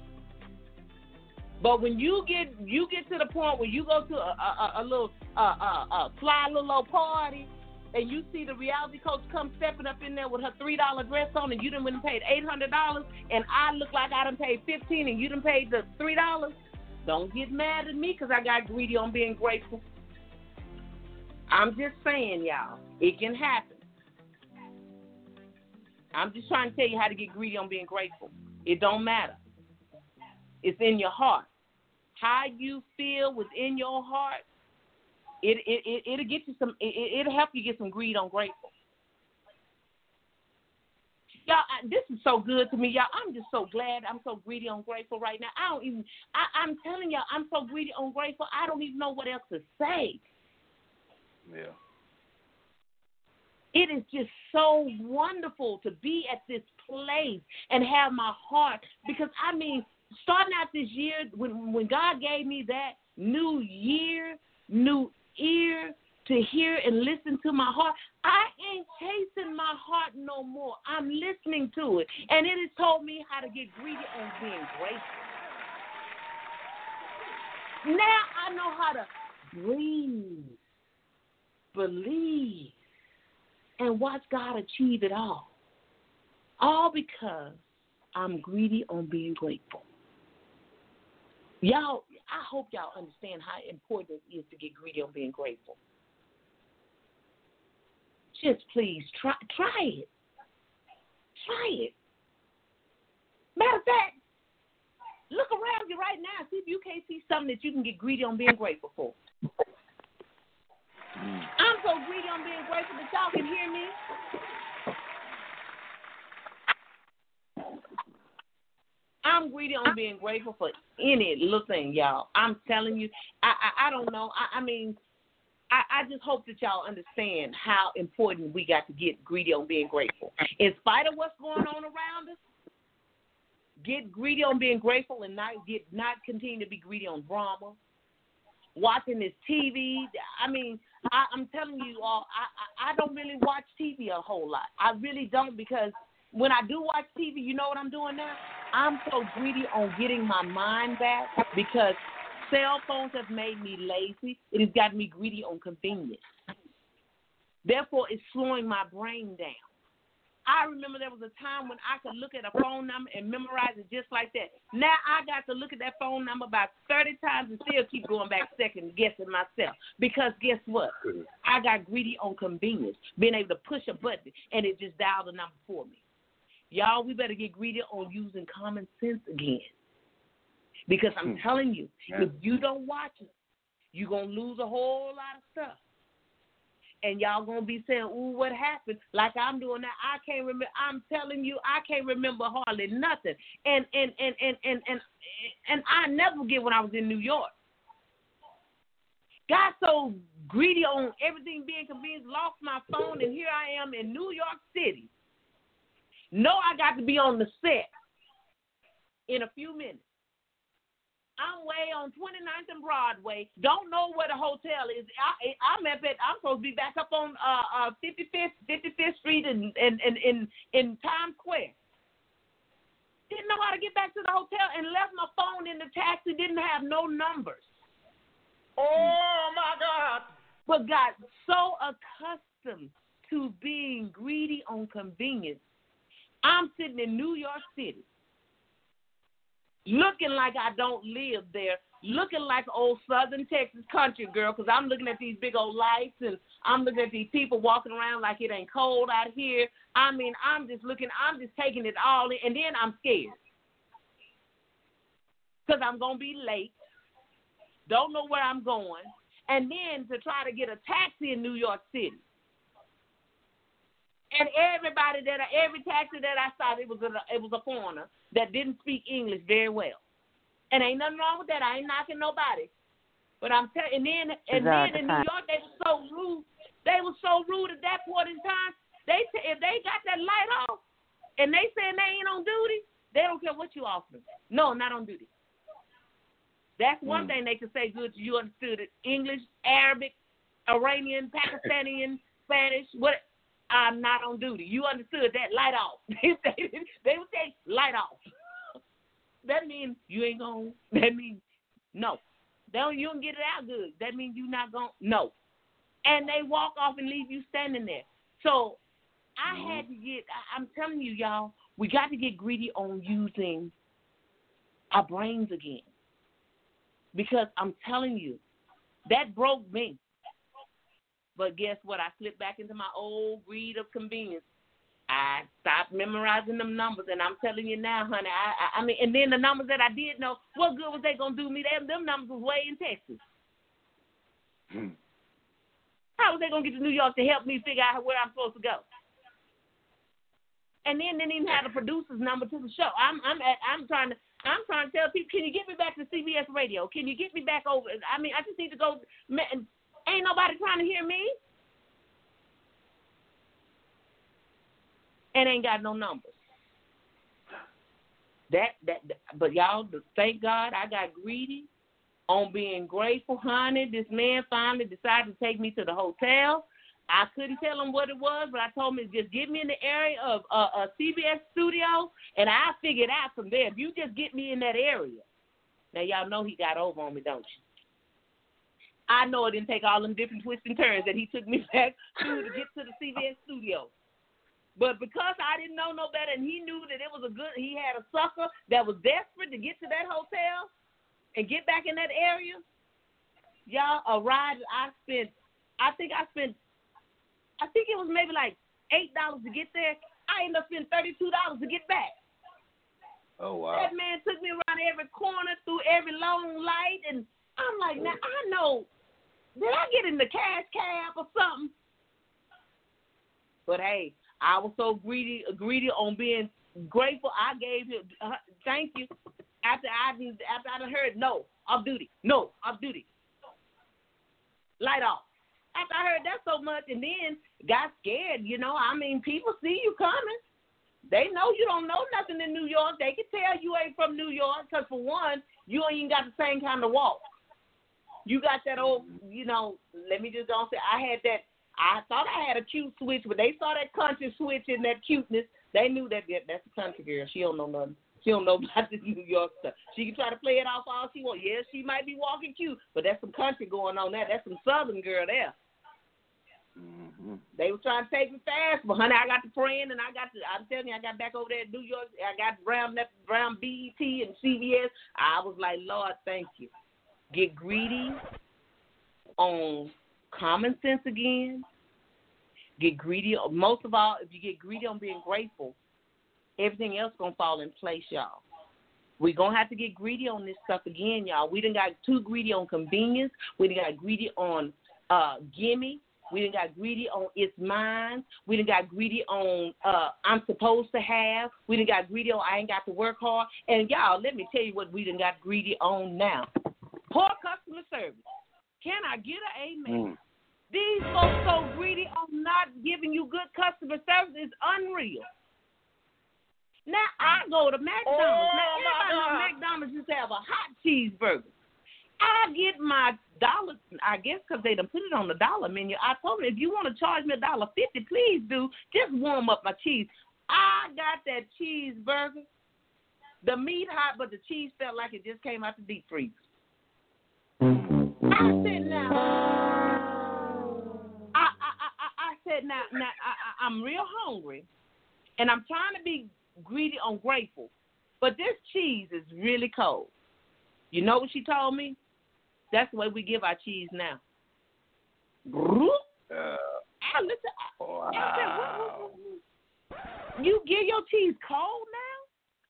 But when you get you get to the point where you go to a, a, a, a little uh, uh, uh, fly little old party and you see the reality coach come stepping up in there with her three dollar dress on and you done went and paid eight hundred dollars and I look like I done paid fifteen and you done paid the three dollars, don't get mad at me because I got greedy on being grateful. I'm just saying, y'all, it can happen. I'm just trying to tell you how to get greedy on being grateful. It don't matter. It's in your heart. How you feel within your heart, it it, it it'll get you some. It, it'll help you get some greed on grateful. Y'all, I, this is so good to me, y'all. I'm just so glad. I'm so greedy, ungrateful right now. I don't even. I, I'm telling y'all, I'm so greedy, ungrateful. I don't even know what else to say. Yeah. It is just so wonderful to be at this place and have my heart because I mean, starting out this year when when God gave me that new year, new ear to hear and listen to my heart, I ain't chasing my heart no more. I'm listening to it, and it has told me how to get greedy on being grateful. Now I know how to breathe, believe, and watch God achieve it all. All because I'm greedy on being grateful. Y'all, I hope y'all understand how important it is to get greedy on being grateful. Just please try try it. Try it. Matter of fact, look around you right now. See if you can't see something that you can get greedy on being grateful for. Mm. I'm so greedy on being grateful that y'all can hear me. I'm greedy on being grateful for any little thing, y'all. I'm telling you, I I, I don't know. I, I mean, I, I just hope that y'all understand how important we got to get greedy on being grateful. In spite of what's going on around us, get greedy on being grateful and not get not continue to be greedy on drama. Watching this TV. I mean, I, I'm telling you all, I, I I don't really watch TV a whole lot. I really don't because when I do watch TV, you know what I'm doing now? I'm so greedy on getting my mind back because cell phones have made me lazy. It has gotten me greedy on convenience. Therefore, it's slowing my brain down. I remember there was a time when I could look at a phone number and memorize it just like that. Now I got to look at that phone number about 30 times and still keep going back second guessing myself. Because guess what? Mm-hmm. I got greedy on convenience, being able to push a button and it just dialed the number for me. Y'all, we better get greedy on using common sense again. Because I'm hmm. telling you, if you don't watch it, you're going to lose a whole lot of stuff. And y'all gonna be saying, "Ooh, what happened?" Like I'm doing that. I can't remember. I'm telling you, I can't remember hardly nothing. And and and and and and and I never get when I was in New York. Got so greedy on everything being convenient, lost my phone, and here I am in New York City. Know I got to be on the set in a few minutes. I'm way on 29th and Broadway. Don't know where the hotel is. I, I'm at. I'm supposed to be back up on uh, uh, 55th 55th Street in in, in in in Times Square. Didn't know how to get back to the hotel and left my phone in the taxi. Didn't have no numbers. Oh my God! But got so accustomed to being greedy on convenience. I'm sitting in New York City looking like I don't live there, looking like old Southern Texas country girl, because I'm looking at these big old lights and I'm looking at these people walking around like it ain't cold out here. I mean, I'm just looking, I'm just taking it all in, and then I'm scared because I'm gonna be late, don't know where I'm going, and then to try to get a taxi in New York City. And everybody that I, every taxi that I saw, it was a it was a foreigner that didn't speak English very well. And ain't nothing wrong with that. I ain't knocking nobody. But I'm telling, and then and then in New York they were so rude. They were so rude at that point in time. They t- if they got that light off, and they saying they ain't on duty, they don't care what you offer. No, not on duty. That's one Mm. thing they can say good. You understood it. English, Arabic, Iranian, Pakistani, Spanish. What? I'm not on duty. You understood that? Light off. they, they would say light off. that means you ain't going to, That means no. They don't, you don't get it out good. That means you not going to, No. And they walk off and leave you standing there. So I mm-hmm. had to get. I, I'm telling you, y'all, we got to get greedy on using our brains again. Because I'm telling you, that broke me. But guess what? I slipped back into my old greed of convenience. I stopped memorizing them numbers, and I'm telling you now, honey. I, I, I mean, and then the numbers that I did know, what good was they gonna do me? Them, them numbers was way in Texas. Hmm. How was they gonna get to New York to help me figure out where I'm supposed to go? and then didn't even have the producer's number to the show. I'm I'm at, I'm trying to I'm trying to tell people, can you get me back to CBS Radio? Can you get me back over? I mean, I just need to go. Ain't nobody trying to hear me. And ain't got no numbers. That that, but y'all, thank God I got greedy on being grateful, honey. This man finally decided to take me to the hotel. I couldn't tell him what it was, but I told him just get me in the area of uh, a CBS studio, and I figured out from there. If you just get me in that area, now y'all know he got over on me, don't you? I know it didn't take all them different twists and turns that he took me back to to get to the CBS studio. But because I didn't know no better, and he knew that it was a good, he had a sucker that was desperate to get to that hotel and get back in that area. Y'all, a ride I spent, I think I spent I think it was maybe like eight dollars to get there. I ended up spending thirty two dollars to get back. Oh wow. That man took me around every corner, through every long light, and I'm like, now I know. Did I get in the cash cab or something? But hey, I was so greedy, greedy on being grateful. I gave him uh, thank you after I after I heard no off duty, no off duty, light off after I heard that so much, and then got scared. You know, I mean, people see you coming. They know you don't know nothing in New York. They can tell you ain't from New York because, for one, you ain't got the same kind of walk. You got that old, you know. Let me just don't say I had that. I thought I had a cute switch, but they saw that country switch and that cuteness. They knew that yeah, that's a country girl. She don't know nothing. She don't know about this New York stuff. She can try to play it off all she wants. Yeah, she might be walking cute, but that's some country going on there. That's some southern girl there. Mm-hmm. They were trying to take me fast, but honey, I got to praying and I got to. I'm telling you, I got back over there in New York. I got Brown, that Brown BET and CBS. I was like, Lord, thank you. Get greedy on common sense again. Get greedy. Most of all, if you get greedy on being grateful, everything else gonna fall in place, y'all. We're gonna have to get greedy on this stuff again, y'all. We done got too greedy on convenience. We done got greedy on uh gimme. We done got greedy on it's mine. We done got greedy on uh, I'm supposed to have. We done got greedy on I ain't got to work hard. And y'all, let me tell you what we done got greedy on now. Poor customer service. Can I get an amen? Mm. These folks so greedy on not giving you good customer service is unreal. Now I go to McDonald's. Oh, now everybody know. McDonald's used to have a hot cheeseburger. I get my dollar. I guess because they done put it on the dollar menu. I told them if you want to charge me a dollar fifty, please do. Just warm up my cheese. I got that cheeseburger. The meat hot, but the cheese felt like it just came out the deep freeze. I said now. I I I, I said now now I, I I'm real hungry, and I'm trying to be greedy on grateful, but this cheese is really cold. You know what she told me? That's the way we give our cheese now. I listen. I, I said, what, what, what, what? You give your cheese cold now?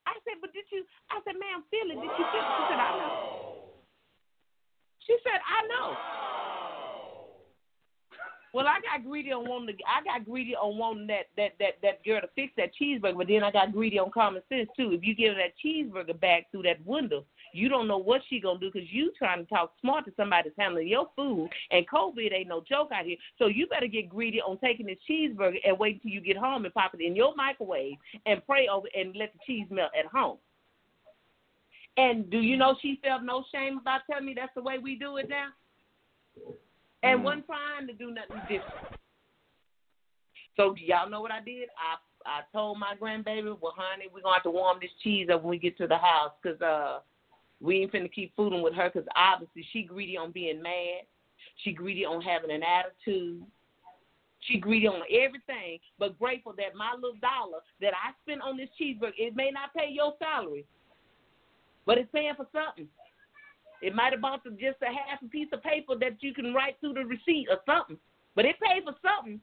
I said, but did you? I said, ma'am, feel it. Did you feel it? She said, I know. She said, I know. Well, I got greedy on wanting to. I got greedy on wanting that that that that girl to fix that cheeseburger, but then I got greedy on common sense too. If you give her that cheeseburger back through that window, you don't know what she gonna do because you trying to talk smart to somebody that's handling your food, and COVID ain't no joke out here. So you better get greedy on taking this cheeseburger and wait till you get home and pop it in your microwave and pray over and let the cheese melt at home. And do you know she felt no shame about telling me that's the way we do it now? And wasn't trying to do nothing different. So do y'all know what I did? I I told my grandbaby, well, honey, we're gonna have to warm this cheese up when we get to the house, cause uh, we ain't finna keep fooling with her, cause obviously she greedy on being mad, she greedy on having an attitude, she greedy on everything, but grateful that my little dollar that I spent on this cheeseburger, it may not pay your salary, but it's paying for something. It might have bought just a half a piece of paper that you can write through the receipt or something, but it paid for something.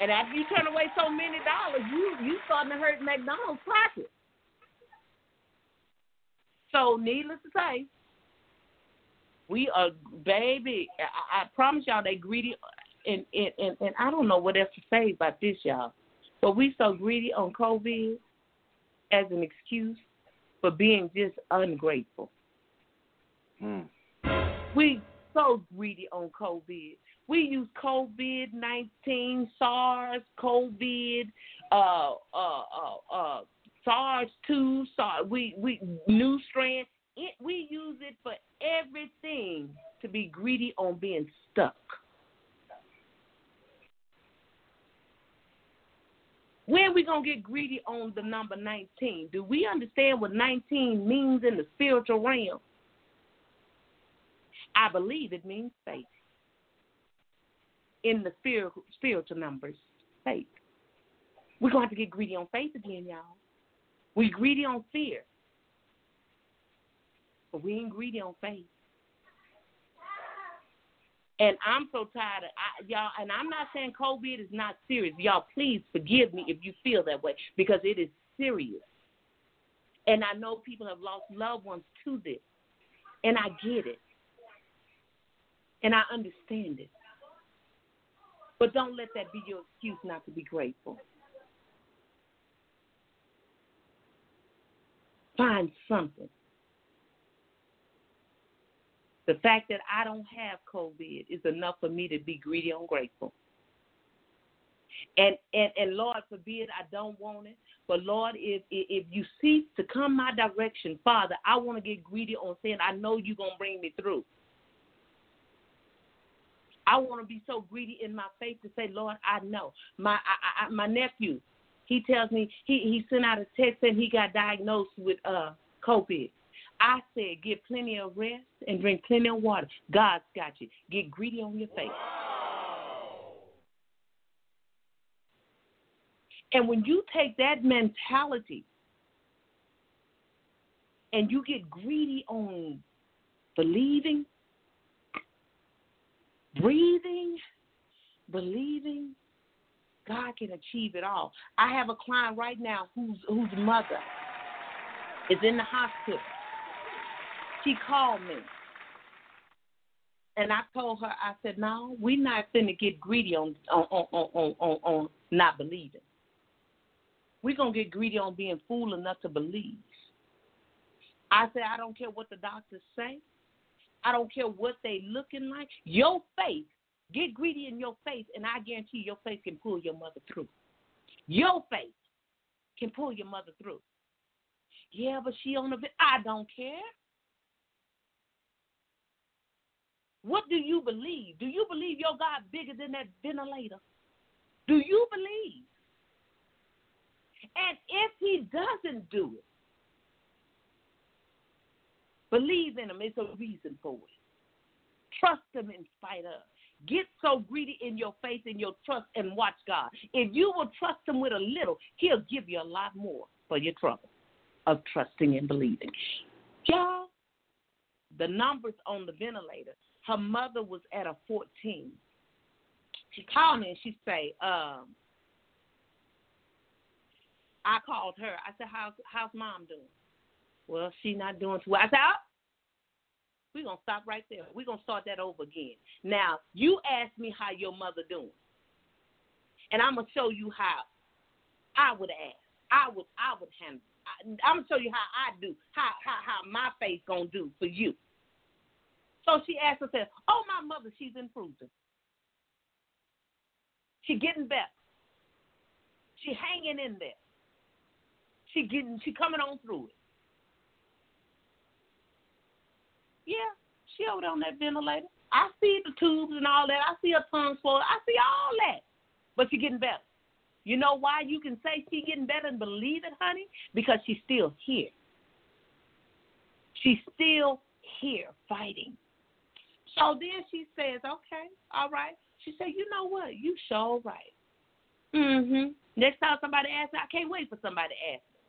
And after you turn away so many dollars, you you starting to hurt McDonald's pocket. So, needless to say, we are baby. I, I promise y'all, they greedy. and, and, and, and I don't know what else to say about this, y'all. But we so greedy on COVID as an excuse for being just ungrateful. Mm. We so greedy on COVID. We use COVID nineteen, SARS, COVID, uh, uh, uh, uh, SARS two, SARS. We we new strand. It, we use it for everything to be greedy on being stuck. When are we gonna get greedy on the number nineteen? Do we understand what nineteen means in the spiritual realm? I believe it means faith. In the spiritual spiritual numbers, faith. We're going to have to get greedy on faith again, y'all. We greedy on fear, but we ain't greedy on faith. And I'm so tired of I, y'all. And I'm not saying COVID is not serious. Y'all, please forgive me if you feel that way because it is serious. And I know people have lost loved ones to this, and I get it, and I understand it. But don't let that be your excuse not to be grateful. Find something. The fact that I don't have COVID is enough for me to be greedy and grateful. And, and and Lord forbid I don't want it. But Lord, if if you cease to come my direction, Father, I want to get greedy on saying I know you're gonna bring me through. I want to be so greedy in my faith to say, Lord, I know. My I, I, my nephew, he tells me he he sent out a text and he got diagnosed with uh COVID. I said, get plenty of rest and drink plenty of water. God's got you. Get greedy on your faith. And when you take that mentality and you get greedy on believing, breathing, believing, God can achieve it all. I have a client right now whose whose mother is in the hospital. She called me. And I told her, I said, No, we're not finna get greedy on on on on on, on not believing. We're gonna get greedy on being fool enough to believe. I said, I don't care what the doctors say. I don't care what they looking like. Your faith, get greedy in your faith, and I guarantee your faith can pull your mother through. Your faith can pull your mother through. Yeah, but she on the. I don't care. What do you believe? Do you believe your God bigger than that ventilator? Do you believe? And if he doesn't do it, believe in him. It's a reason for it. Trust him in spite of. Get so greedy in your faith and your trust and watch God. If you will trust him with a little, he'll give you a lot more for your trouble of trusting and believing. Y'all, the numbers on the ventilator her mother was at a 14. She called me and she say, um, I called her. I said, how's, how's mom doing? Well, she not doing too well. I said, oh, we're going to stop right there. We're going to start that over again. Now, you asked me how your mother doing. And I'm going to show you how I would ask. I would I would handle. I, I'm gonna show you how I do, how how how my faith gonna do for you. So she asked herself, Oh, my mother, she's improving. She getting better. She hanging in there. She getting she coming on through it. Yeah, she over there on that ventilator. I see the tubes and all that. I see her tongue swollen. I see all that. But she getting better. You know why you can say she getting better and believe it, honey? Because she's still here. She's still here fighting. So then she says, okay, all right. She said, you know what? You sure right. Mm-hmm. Next time somebody asks me, I can't wait for somebody to ask me.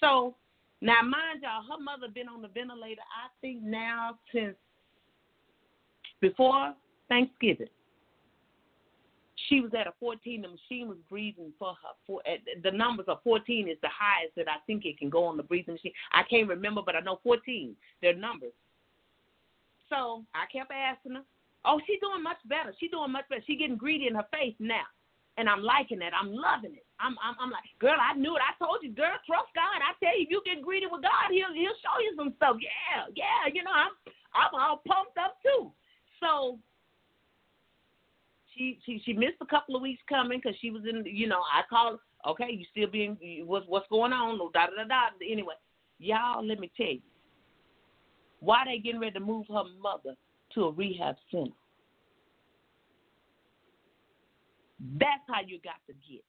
So now, mind y'all, her mother been on the ventilator, I think now since before Thanksgiving. She was at a 14. The machine was breathing for her. For, the numbers of 14 is the highest that I think it can go on the breathing machine. I can't remember, but I know 14. They're numbers. So I kept asking her, Oh, she's doing much better. She's doing much better. She's getting greedy in her face now. And I'm liking it. I'm loving it. I'm, I'm, I'm like, girl, I knew it. I told you, girl, trust God. I tell you, if you get greedy with God, He'll, He'll show you some stuff. Yeah, yeah. You know, I'm, I'm all pumped up too. So she, she, she missed a couple of weeks coming because she was in. You know, I called. Okay, you still being what's what's going on? Da da da da. Anyway, y'all, let me tell you, why they getting ready to move her mother to a rehab center. That's how you got to get.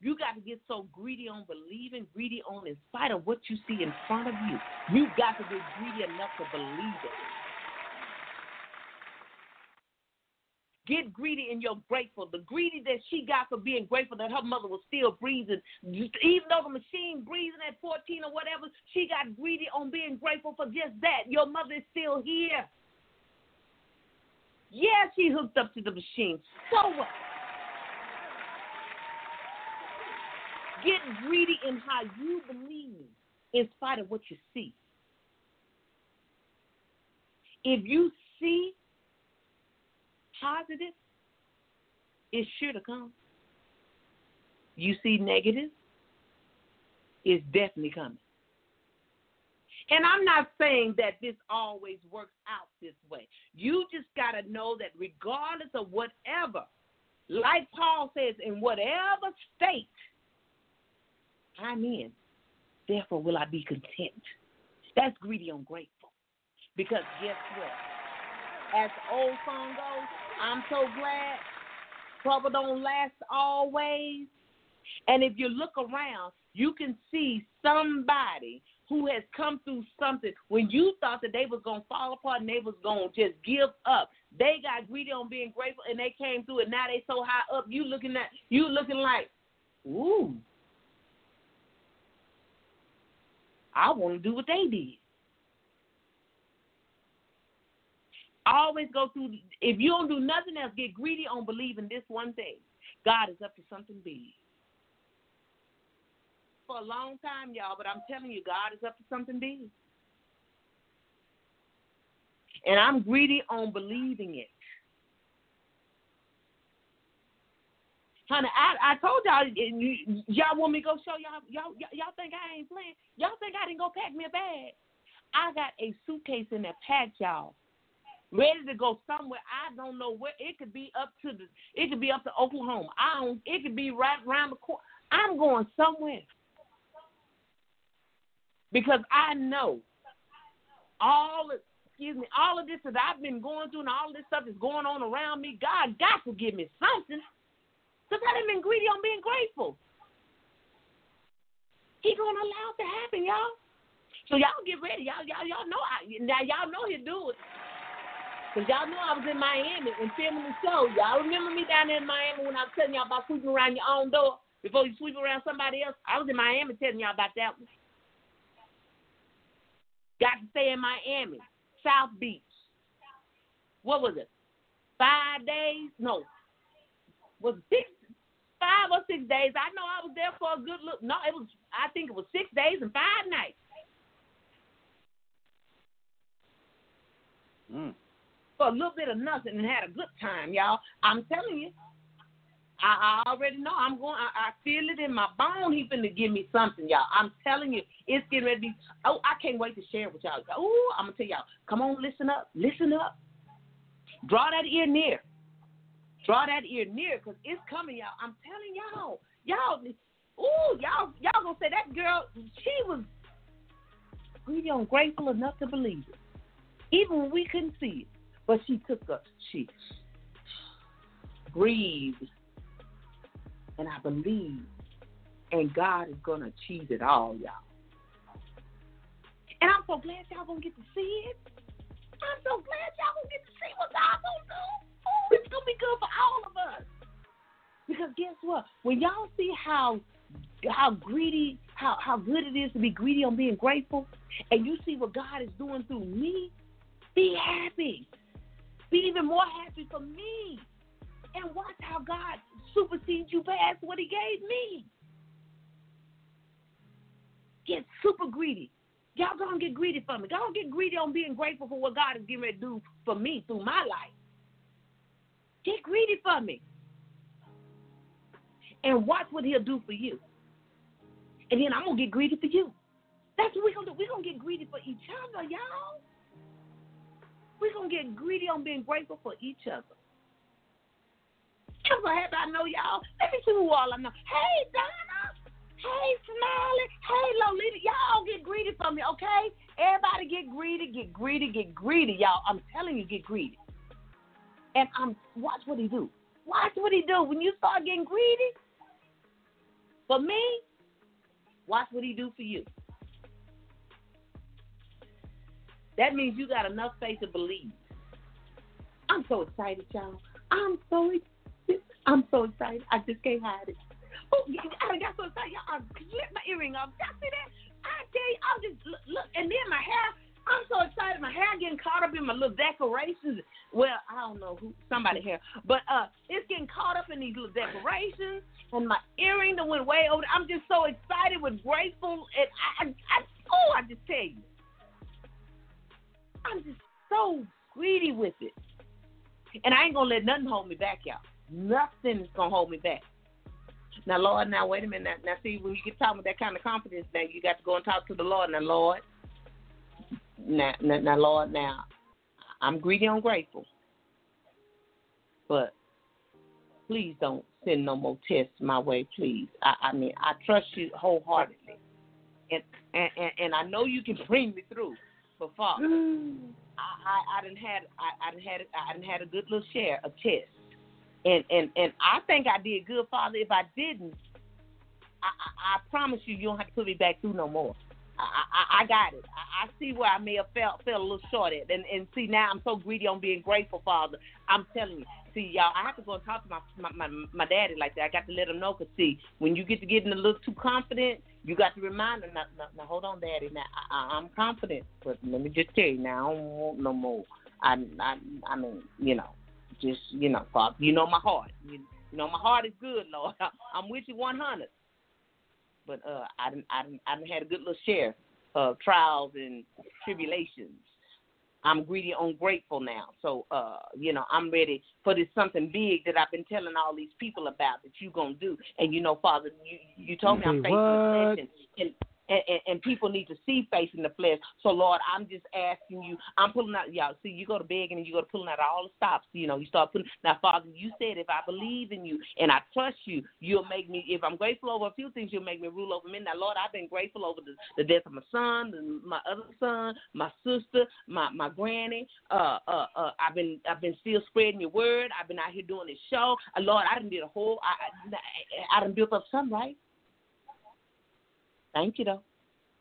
You got to get so greedy on believing, greedy on in spite of what you see in front of you. You got to get greedy enough to believe it. Get greedy and you're grateful. The greedy that she got for being grateful that her mother was still breathing, even though the machine breathing at 14 or whatever, she got greedy on being grateful for just that. Your mother is still here. Yeah, she hooked up to the machine. So what? Get greedy in how you believe in spite of what you see. If you see positive, it's sure to come. You see negative, it's definitely coming. And I'm not saying that this always works out this way. You just got to know that regardless of whatever, like Paul says, in whatever state I'm in, therefore will I be content. That's greedy ungrateful. Because guess what? As the old song goes, I'm so glad trouble don't last always. And if you look around, you can see somebody who has come through something when you thought that they was gonna fall apart and they was gonna just give up. They got greedy on being grateful and they came through and now they so high up. You looking at you looking like, ooh, I want to do what they did. Always go through. If you don't do nothing else, get greedy on believing this one thing: God is up to something big for a long time, y'all, but I'm telling you, God is up to something big. And I'm greedy on believing it. Honey, I, I told y'all, y'all want me to go show y'all, y'all, y'all think I ain't playing? Y'all think I didn't go pack me a bag? I got a suitcase in that pack, y'all, ready to go somewhere. I don't know where. It could be up to the, it could be up to Oklahoma. I don't. It could be right around the corner. I'm going somewhere because I know all excuse me, all of this that I've been going through and all this stuff is going on around me, God got to give me something. Because I done been greedy on being grateful. He gonna allow it to happen, y'all. So y'all get ready. Y'all y'all y'all know I now y'all know he'll do it. Cause y'all know I was in Miami and filming the show. Y'all remember me down there in Miami when I was telling y'all about sweeping around your own door before you sweep around somebody else? I was in Miami telling y'all about that one. Got to stay in Miami, South Beach. What was it? Five days? No. Was six? Five or six days. I know I was there for a good look. No, it was. I think it was six days and five nights. Mm. For a little bit of nothing and had a good time, y'all. I'm telling you. I, I already know I'm going. I, I feel it in my bone. He finna give me something, y'all. I'm telling you, it's getting ready to be. Oh, I can't wait to share it with y'all. Oh, I'm gonna tell y'all. Come on, listen up, listen up. Draw that ear near. Draw that ear near, cause it's coming, y'all. I'm telling y'all, y'all. Ooh, y'all, y'all gonna say that girl? She was greedy ungrateful enough to believe it, even when we couldn't see it. But she took us. She breathed and I believe, and God is gonna achieve it all, y'all. And I'm so glad y'all gonna get to see it. I'm so glad y'all gonna get to see what God gonna do. It's gonna be good for all of us. Because guess what? When y'all see how how greedy, how how good it is to be greedy on being grateful, and you see what God is doing through me, be happy. Be even more happy for me. And watch how God supersedes you past what he gave me. Get super greedy. Y'all gonna get greedy for me. Y'all get greedy on being grateful for what God is getting ready to do for me through my life. Get greedy for me. And watch what he'll do for you. And then I'm gonna get greedy for you. That's what we're gonna do. We're gonna get greedy for each other, y'all. We're gonna get greedy on being grateful for each other. I'm so I know y'all. Let me see who all I know. Hey, Donna. Hey, Smiley. Hey, Lolita. Y'all get greedy for me, okay? Everybody get greedy, get greedy, get greedy, y'all. I'm telling you, get greedy. And I'm watch what he do. Watch what he do. When you start getting greedy, for me, watch what he do for you. That means you got enough faith to believe. I'm so excited, y'all. I'm so excited. I'm so excited. I just can't hide it. Oh, I got so excited. Y'all, I flipped my earring off. Y'all see that? I tell you, I'm just look, look, and then my hair. I'm so excited. My hair getting caught up in my little decorations. Well, I don't know who somebody here, but uh, it's getting caught up in these little decorations, and my earring that went way over. I'm just so excited with grateful, and I, I, I oh, I just tell you, I'm just so greedy with it, and I ain't gonna let nothing hold me back, y'all. Nothing's gonna hold me back. Now, Lord, now wait a minute. Now, see, when you get talking with that kind of confidence, now you got to go and talk to the Lord. Now, Lord, now, now, now Lord, now I'm greedy, I'm grateful, but please don't send no more tests my way, please. I, I mean, I trust you wholeheartedly, and, and and and I know you can bring me through. But Father, I I, I didn't had I I didn't had I didn't had a good little share of tests and and and I think I did good, Father. If I didn't, I, I, I promise you, you don't have to put me back through no more. I, I, I got it. I, I see where I may have felt felt a little short at, and and see now I'm so greedy on being grateful, Father. I'm telling you. See, y'all, I have to go and talk to my my my, my daddy like that. I got to let him know, cause see, when you get to getting a little too confident, you got to remind him. Now, now, now hold on, Daddy. Now I, I'm confident, but let me just tell you, now I don't want no more. I I I mean, you know, just you know, Father, you know my heart. You, you know my heart is good, Lord. I'm with you 100. But uh, I didn't, I didn't, I didn't had a good little share of trials and tribulations. I'm greedy, ungrateful now. So, uh, you know, I'm ready for this something big that I've been telling all these people about that you're gonna do. And you know, Father, you you told me I'm facing what? and, and and, and, and people need to see face in the flesh. So Lord, I'm just asking you. I'm pulling out y'all. See, you go to begging and you go to pulling out all the stops. You know, you start putting. Now, Father, you said if I believe in you and I trust you, you'll make me. If I'm grateful over a few things, you'll make me rule over many. Now, Lord, I've been grateful over the, the death of my son, my other son, my sister, my my granny. Uh, uh, uh. I've been I've been still spreading your word. I've been out here doing this show. Uh, Lord, I done did a whole. I I, I done built up something, right? Thank you, though.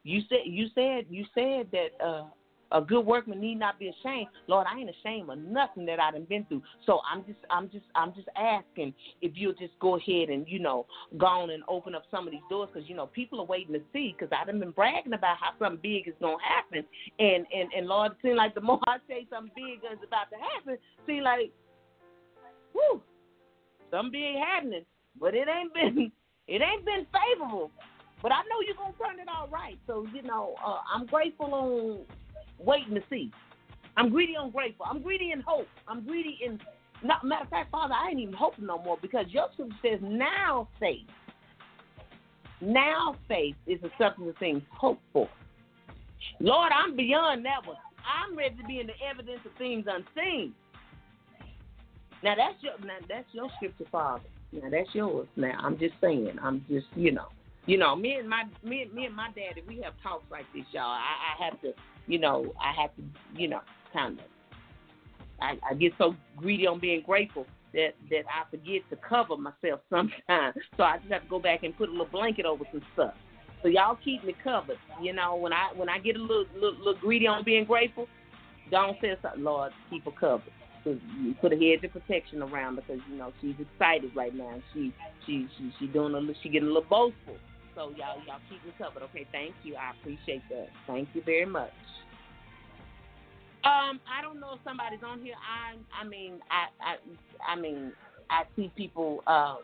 You said you said you said that uh, a good workman need not be ashamed. Lord, I ain't ashamed of nothing that I done been through. So I'm just I'm just I'm just asking if you'll just go ahead and you know go on and open up some of these doors because you know people are waiting to see because I done been bragging about how something big is gonna happen and and and Lord, it seems like the more I say something big is about to happen, see like, whoo, something big happening, but it ain't been it ain't been favorable. But I know you're gonna turn it all right. So you know, uh, I'm grateful on waiting to see. I'm greedy on grateful. I'm greedy in hope. I'm greedy in. Not, matter of fact, Father, I ain't even hoping no more because your scripture says now faith. Now faith is the substance of things hoped for. Lord, I'm beyond that one. I'm ready to be in the evidence of things unseen. Now that's your now that's your scripture, Father. Now that's yours. Now I'm just saying. I'm just you know. You know, me and my me, and me and my daddy, we have talks like this, y'all. I, I have to, you know, I have to, you know, kind of. I, I get so greedy on being grateful that that I forget to cover myself sometimes. So I just have to go back and put a little blanket over some stuff. So y'all keep me covered. You know, when I when I get a little little, little greedy on being grateful, don't say something, Lord, keep her covered. So you put a hedge of protection around because you know she's excited right now. She she she she doing a she getting a little boastful. So y'all y'all keep me covered. Okay, thank you. I appreciate that. Thank you very much. Um, I don't know if somebody's on here. I I mean I I I mean I see people um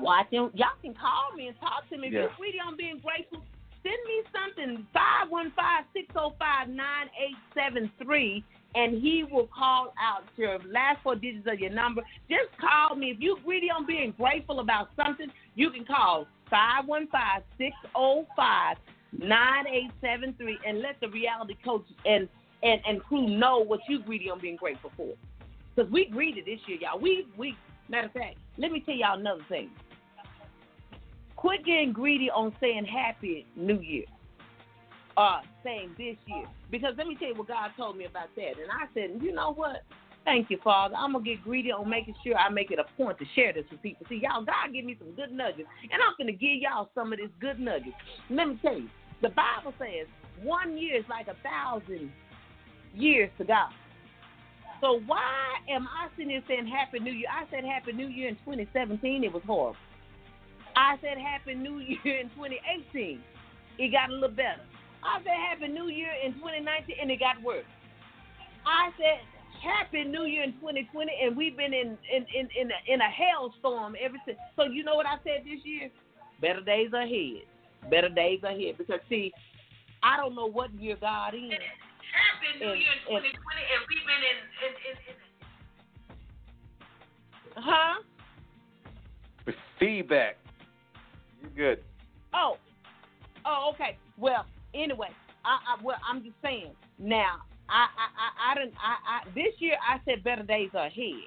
watching. Y'all can call me and talk to me. If Yeah. you're sweetie on being grateful, send me something. Five one five six zero five nine eight seven three. and he will call out your last four digits of your number. Just call me. If you're greedy on being grateful about something, you can call 515-605-9873 and let the reality coach and, and, and crew know what you greedy on being grateful for. Because we greedy this year, y'all. We, we, matter of fact, let me tell y'all another thing. Quit getting greedy on saying Happy New Year uh, saying this year. Because let me tell you what God told me about that. And I said, you know what? Thank you, Father. I'm gonna get greedy on making sure I make it a point to share this with people. See, y'all, God give me some good nuggets, and I'm gonna give y'all some of this good nuggets. Let me tell you, the Bible says one year is like a thousand years to God. So why am I sitting here saying Happy New Year? I said Happy New Year in 2017. It was horrible. I said Happy New Year in 2018. It got a little better. I said Happy New Year in 2019, and it got worse. I said Happy New Year in 2020, and we've been in in in in a, in a hailstorm ever since. So you know what I said this year? Better days ahead. Better days ahead. Because see, I don't know what year God is. Happy New And- Year in 2020, and we've been in, in, in, in Huh? With feedback. You're good. Oh, oh, okay. Well, anyway, I, I well, I'm just saying. Now, I, I, I, I didn't. I, I this year I said better days are ahead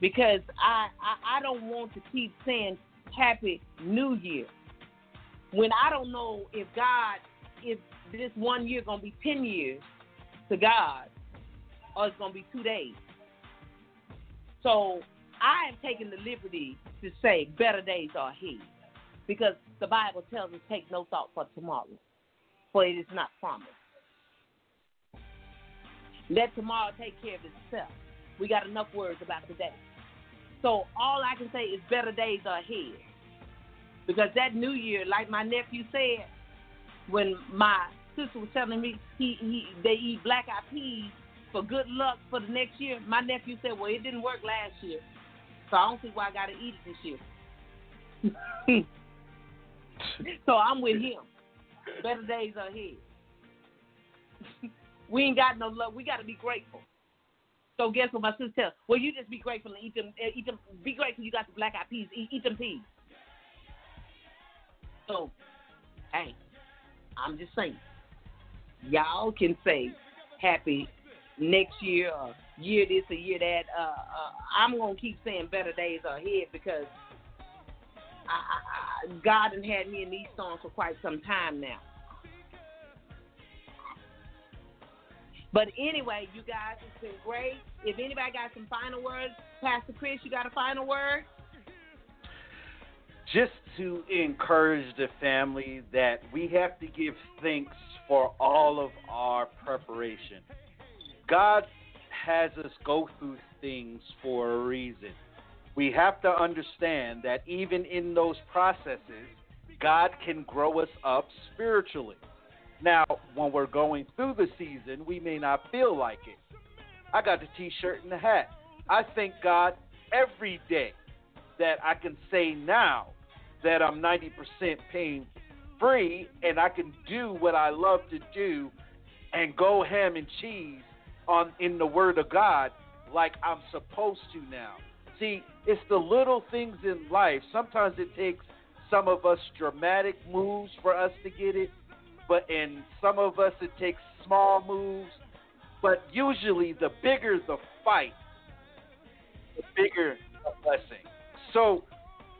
because I, I, I don't want to keep saying Happy New Year when I don't know if God, if this one year gonna be ten years to God, or it's gonna be two days. So I am taking the liberty to say better days are ahead because the Bible tells us take no thought for tomorrow, for it is not promised. Let tomorrow take care of itself. We got enough words about today. So all I can say is better days are ahead. Because that new year, like my nephew said, when my sister was telling me he, he they eat black eyed peas for good luck for the next year, my nephew said, Well, it didn't work last year. So I don't see why I gotta eat it this year. so I'm with him. Better days are ahead. we ain't got no love. We got to be grateful. So guess what my sister tells? Well, you just be grateful and eat them. uh, Eat them. Be grateful you got the black eyed peas. Eat, eat them peas. So, hey, I'm just saying, y'all can say happy next year or year this or year that. Uh, uh, I'm gonna keep saying better days are ahead because I, I, I, God has had me in these songs for quite some time now. But anyway, you guys, it's been great. If anybody got some final words, Pastor Chris, you got a final word? just to encourage the family that we have to give thanks for all of our preparation. God has us go through things for a reason. We have to understand that even in those processes, God can grow us up spiritually. Now, when we're going through the season, we may not feel like it. I got the t shirt and the hat. I thank God every day that I can say now that I'm 90% pain free and I can do what I love to do and go ham and cheese on in the word of God like I'm supposed to now. See, it's the little things in life. Sometimes it takes some of us dramatic moves for us to get it, but in some of us it takes small moves. But usually the bigger the fight, the bigger the blessing. So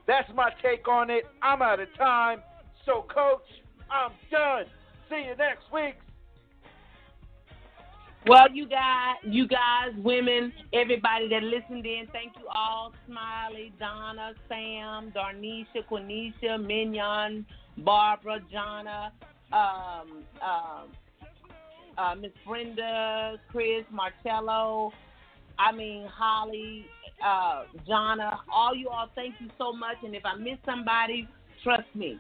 that's my take on it. I'm out of time. So, coach, I'm done. See you next week. Well, you guys, you guys, women, everybody that listened in, thank you all. Smiley, Donna, Sam, Darnisha, Quenisha, Mignon, Barbara, Jonna, um, um, uh, Miss Brenda, Chris, Marcello, I mean Holly, uh, Jonna, all you all, thank you so much. And if I miss somebody, trust me,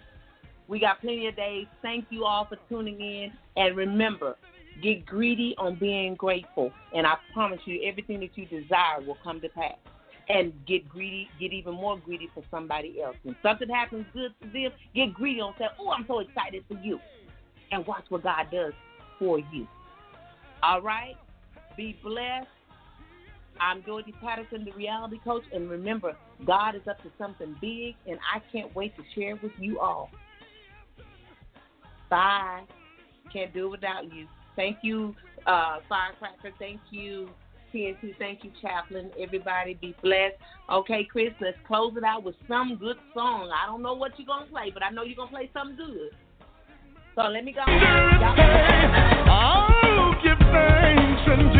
we got plenty of days. Thank you all for tuning in. And remember, get greedy on being grateful. And I promise you, everything that you desire will come to pass. And get greedy, get even more greedy for somebody else. When something happens good to them, get greedy on say, Oh, I'm so excited for you. And watch what God does for you. All right? Be blessed. I'm Dorothy Patterson, the reality coach, and remember, God is up to something big, and I can't wait to share with you all. Bye. Can't do it without you. Thank you, uh, Firecracker. Thank you, TNT. Thank you, Chaplain. Everybody be blessed. Okay, Chris, let's close it out with some good song. I don't know what you're going to play, but I know you're going to play something good. So let me go. I'll give thanks unto